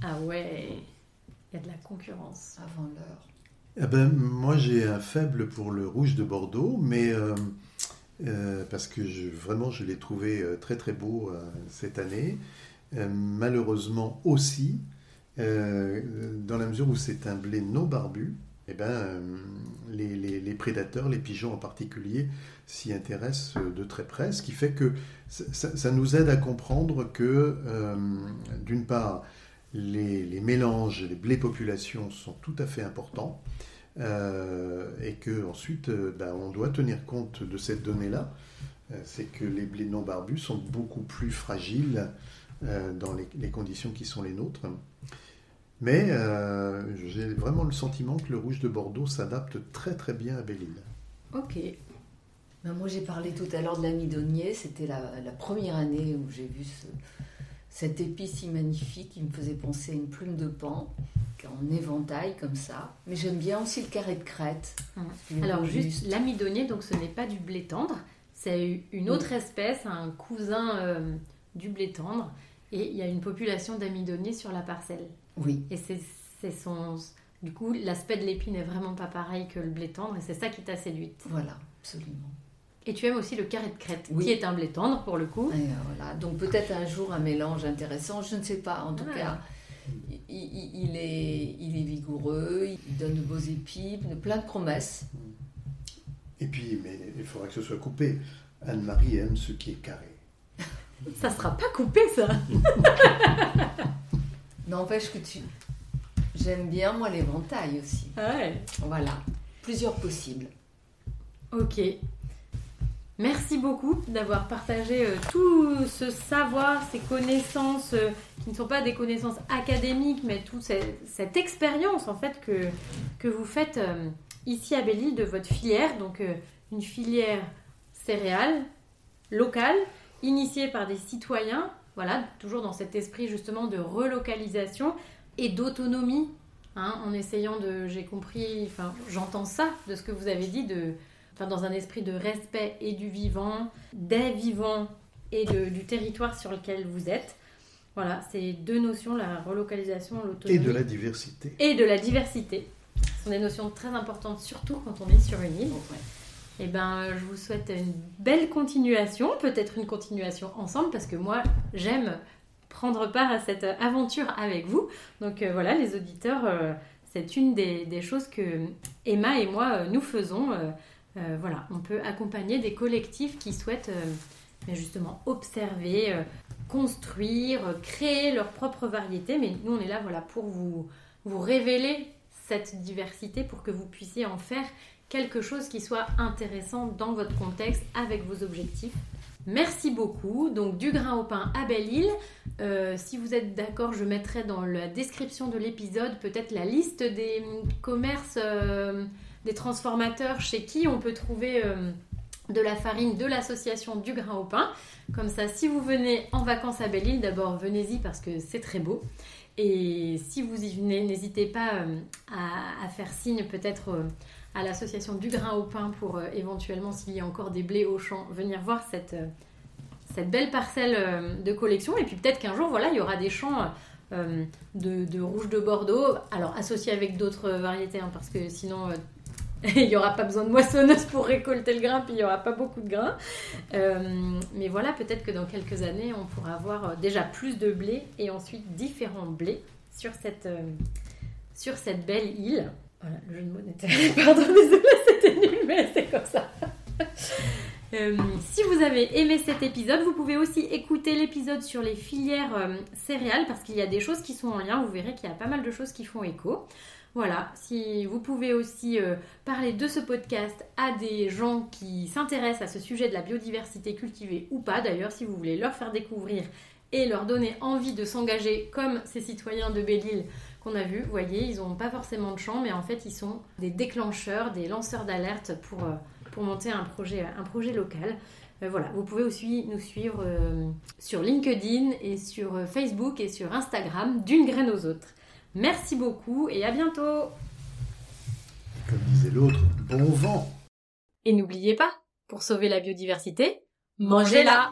Ah ouais, il y a de la concurrence. Avant l'heure. Eh ben, moi, j'ai un faible pour le rouge de Bordeaux, mais euh, euh, parce que je, vraiment, je l'ai trouvé euh, très très beau euh, cette année. Euh, malheureusement aussi, euh, dans la mesure où c'est un blé non barbu, eh ben, euh, les, prédateurs, les pigeons en particulier, s'y intéressent de très près, ce qui fait que ça, nous aide à comprendre que, d'une part, les, les mélanges, les blés populations sont tout à fait importants. et que ensuite ben, on doit tenir compte de cette donnée-là, c'est que les blés non barbus sont beaucoup plus fragiles dans les, les conditions qui sont les nôtres. Mais euh, j'ai vraiment le sentiment que le rouge de Bordeaux s'adapte très très bien à Belle-Île. Ok. Ben, moi, j'ai parlé tout à l'heure de l'amidonnier. C'était la, la première année où j'ai vu ce, cette épice si magnifique qui me faisait penser à une plume de pan, en éventail comme ça. Mais j'aime bien aussi le carré de crête. Hum. Alors juste l'amidonnier, donc ce n'est pas du blé tendre, c'est une autre espèce, un cousin euh, du blé tendre, et il y a une population d'amidonniers sur la parcelle. Oui, Et c'est son... Du coup, l'aspect de l'épine n'est vraiment pas pareil que le blé tendre, et c'est ça qui t'a séduite. voilà, absolument. Et tu aimes aussi le carré de crête, Oui. qui est un blé tendre pour le coup. Et, euh, voilà. Donc peut-être un jour un mélange intéressant, je ne sais pas. En tout Ouais. cas, il, il- est, il est vigoureux, il donne de beaux épis, de plein de promesses. Et puis, mais il faudra que ce soit coupé. Anne-Marie aime ce qui est carré. Ça sera pas coupé ça (laughs) N'empêche que tu... J'aime bien, moi, l'éventail aussi. Ouais. Voilà, plusieurs possibles. Ok. Merci beaucoup d'avoir partagé euh, tout ce savoir, ces connaissances euh, qui ne sont pas des connaissances académiques, mais toute cette, cette expérience en fait que, que vous faites euh, ici à Belle-Île de votre filière, donc une filière céréale locale, initiée par des citoyens, voilà, toujours dans cet esprit justement de relocalisation et d'autonomie, hein, en essayant de, j'ai compris, enfin j'entends ça de ce que vous avez dit, de enfin, dans un esprit de respect et du vivant, des vivants et de- du territoire sur lequel vous êtes. Voilà, c'est deux notions, la relocalisation, l'autonomie Et de la diversité. et de la diversité. Ce sont des notions très importantes, surtout quand on est sur une île. Et ben, je vous souhaite une belle continuation, peut-être une continuation ensemble, parce que moi, j'aime prendre part à cette aventure avec vous. Donc euh, voilà, les auditeurs, euh, c'est une des, choses que Emma et moi, euh, nous faisons. Voilà, on peut accompagner des collectifs qui souhaitent justement observer, construire, créer leur propre variété. Mais nous, on est là voilà, pour vous, vous révéler cette diversité, pour que vous puissiez en faire quelque chose qui soit intéressant dans votre contexte avec vos objectifs. Merci beaucoup. Donc du grain au pain à Belle-Île. Euh, si vous êtes d'accord, je mettrai dans la description de l'épisode peut-être la liste des hum, commerces, euh, des transformateurs chez qui on peut trouver euh, de la farine de l'association du grain au pain. Comme ça, si vous venez en vacances à Belle-Île, d'abord venez-y parce que c'est très beau. Et si vous y venez, n'hésitez pas euh, à, faire signe peut-être euh, à l'association du grain au pain pour euh, éventuellement, s'il y a encore des blés au champ, venir voir cette, euh, cette belle parcelle euh, de collection. Et puis peut-être qu'un jour, voilà, il y aura des champs de, rouge de Bordeaux, alors associés avec d'autres variétés, hein, parce que sinon... (laughs) il n'y aura pas besoin de moissonneuse pour récolter le grain, puis il n'y aura pas beaucoup de grain. Mais voilà, peut-être que dans quelques années, on pourra avoir déjà plus de blé et ensuite différents blés sur cette, sur cette belle île. Voilà, le jeu de mots n'était (laughs) Pardon, désolé, c'était nul, mais c'est comme ça. (laughs) Euh, si vous avez aimé cet épisode, vous pouvez aussi écouter l'épisode sur les filières euh, céréales parce qu'il y a des choses qui sont en lien. Vous verrez qu'il y a pas mal de choses qui font écho. Voilà, si vous pouvez aussi euh, parler de ce podcast à des gens qui s'intéressent à ce sujet de la biodiversité cultivée ou pas, d'ailleurs, si vous voulez leur faire découvrir et leur donner envie de s'engager comme ces citoyens de Belle-Île qu'on a vus. Vous voyez, ils n'ont pas forcément de champ, mais en fait, ils sont des déclencheurs, des lanceurs d'alerte pour, euh, pour monter un projet, un projet local. Euh, voilà, vous pouvez aussi nous suivre euh, sur LinkedIn et sur Facebook et sur Instagram d'une graine aux autres. Merci beaucoup et à bientôt Comme disait l'autre, bon vent Et n'oubliez pas, pour sauver la biodiversité, mangez-la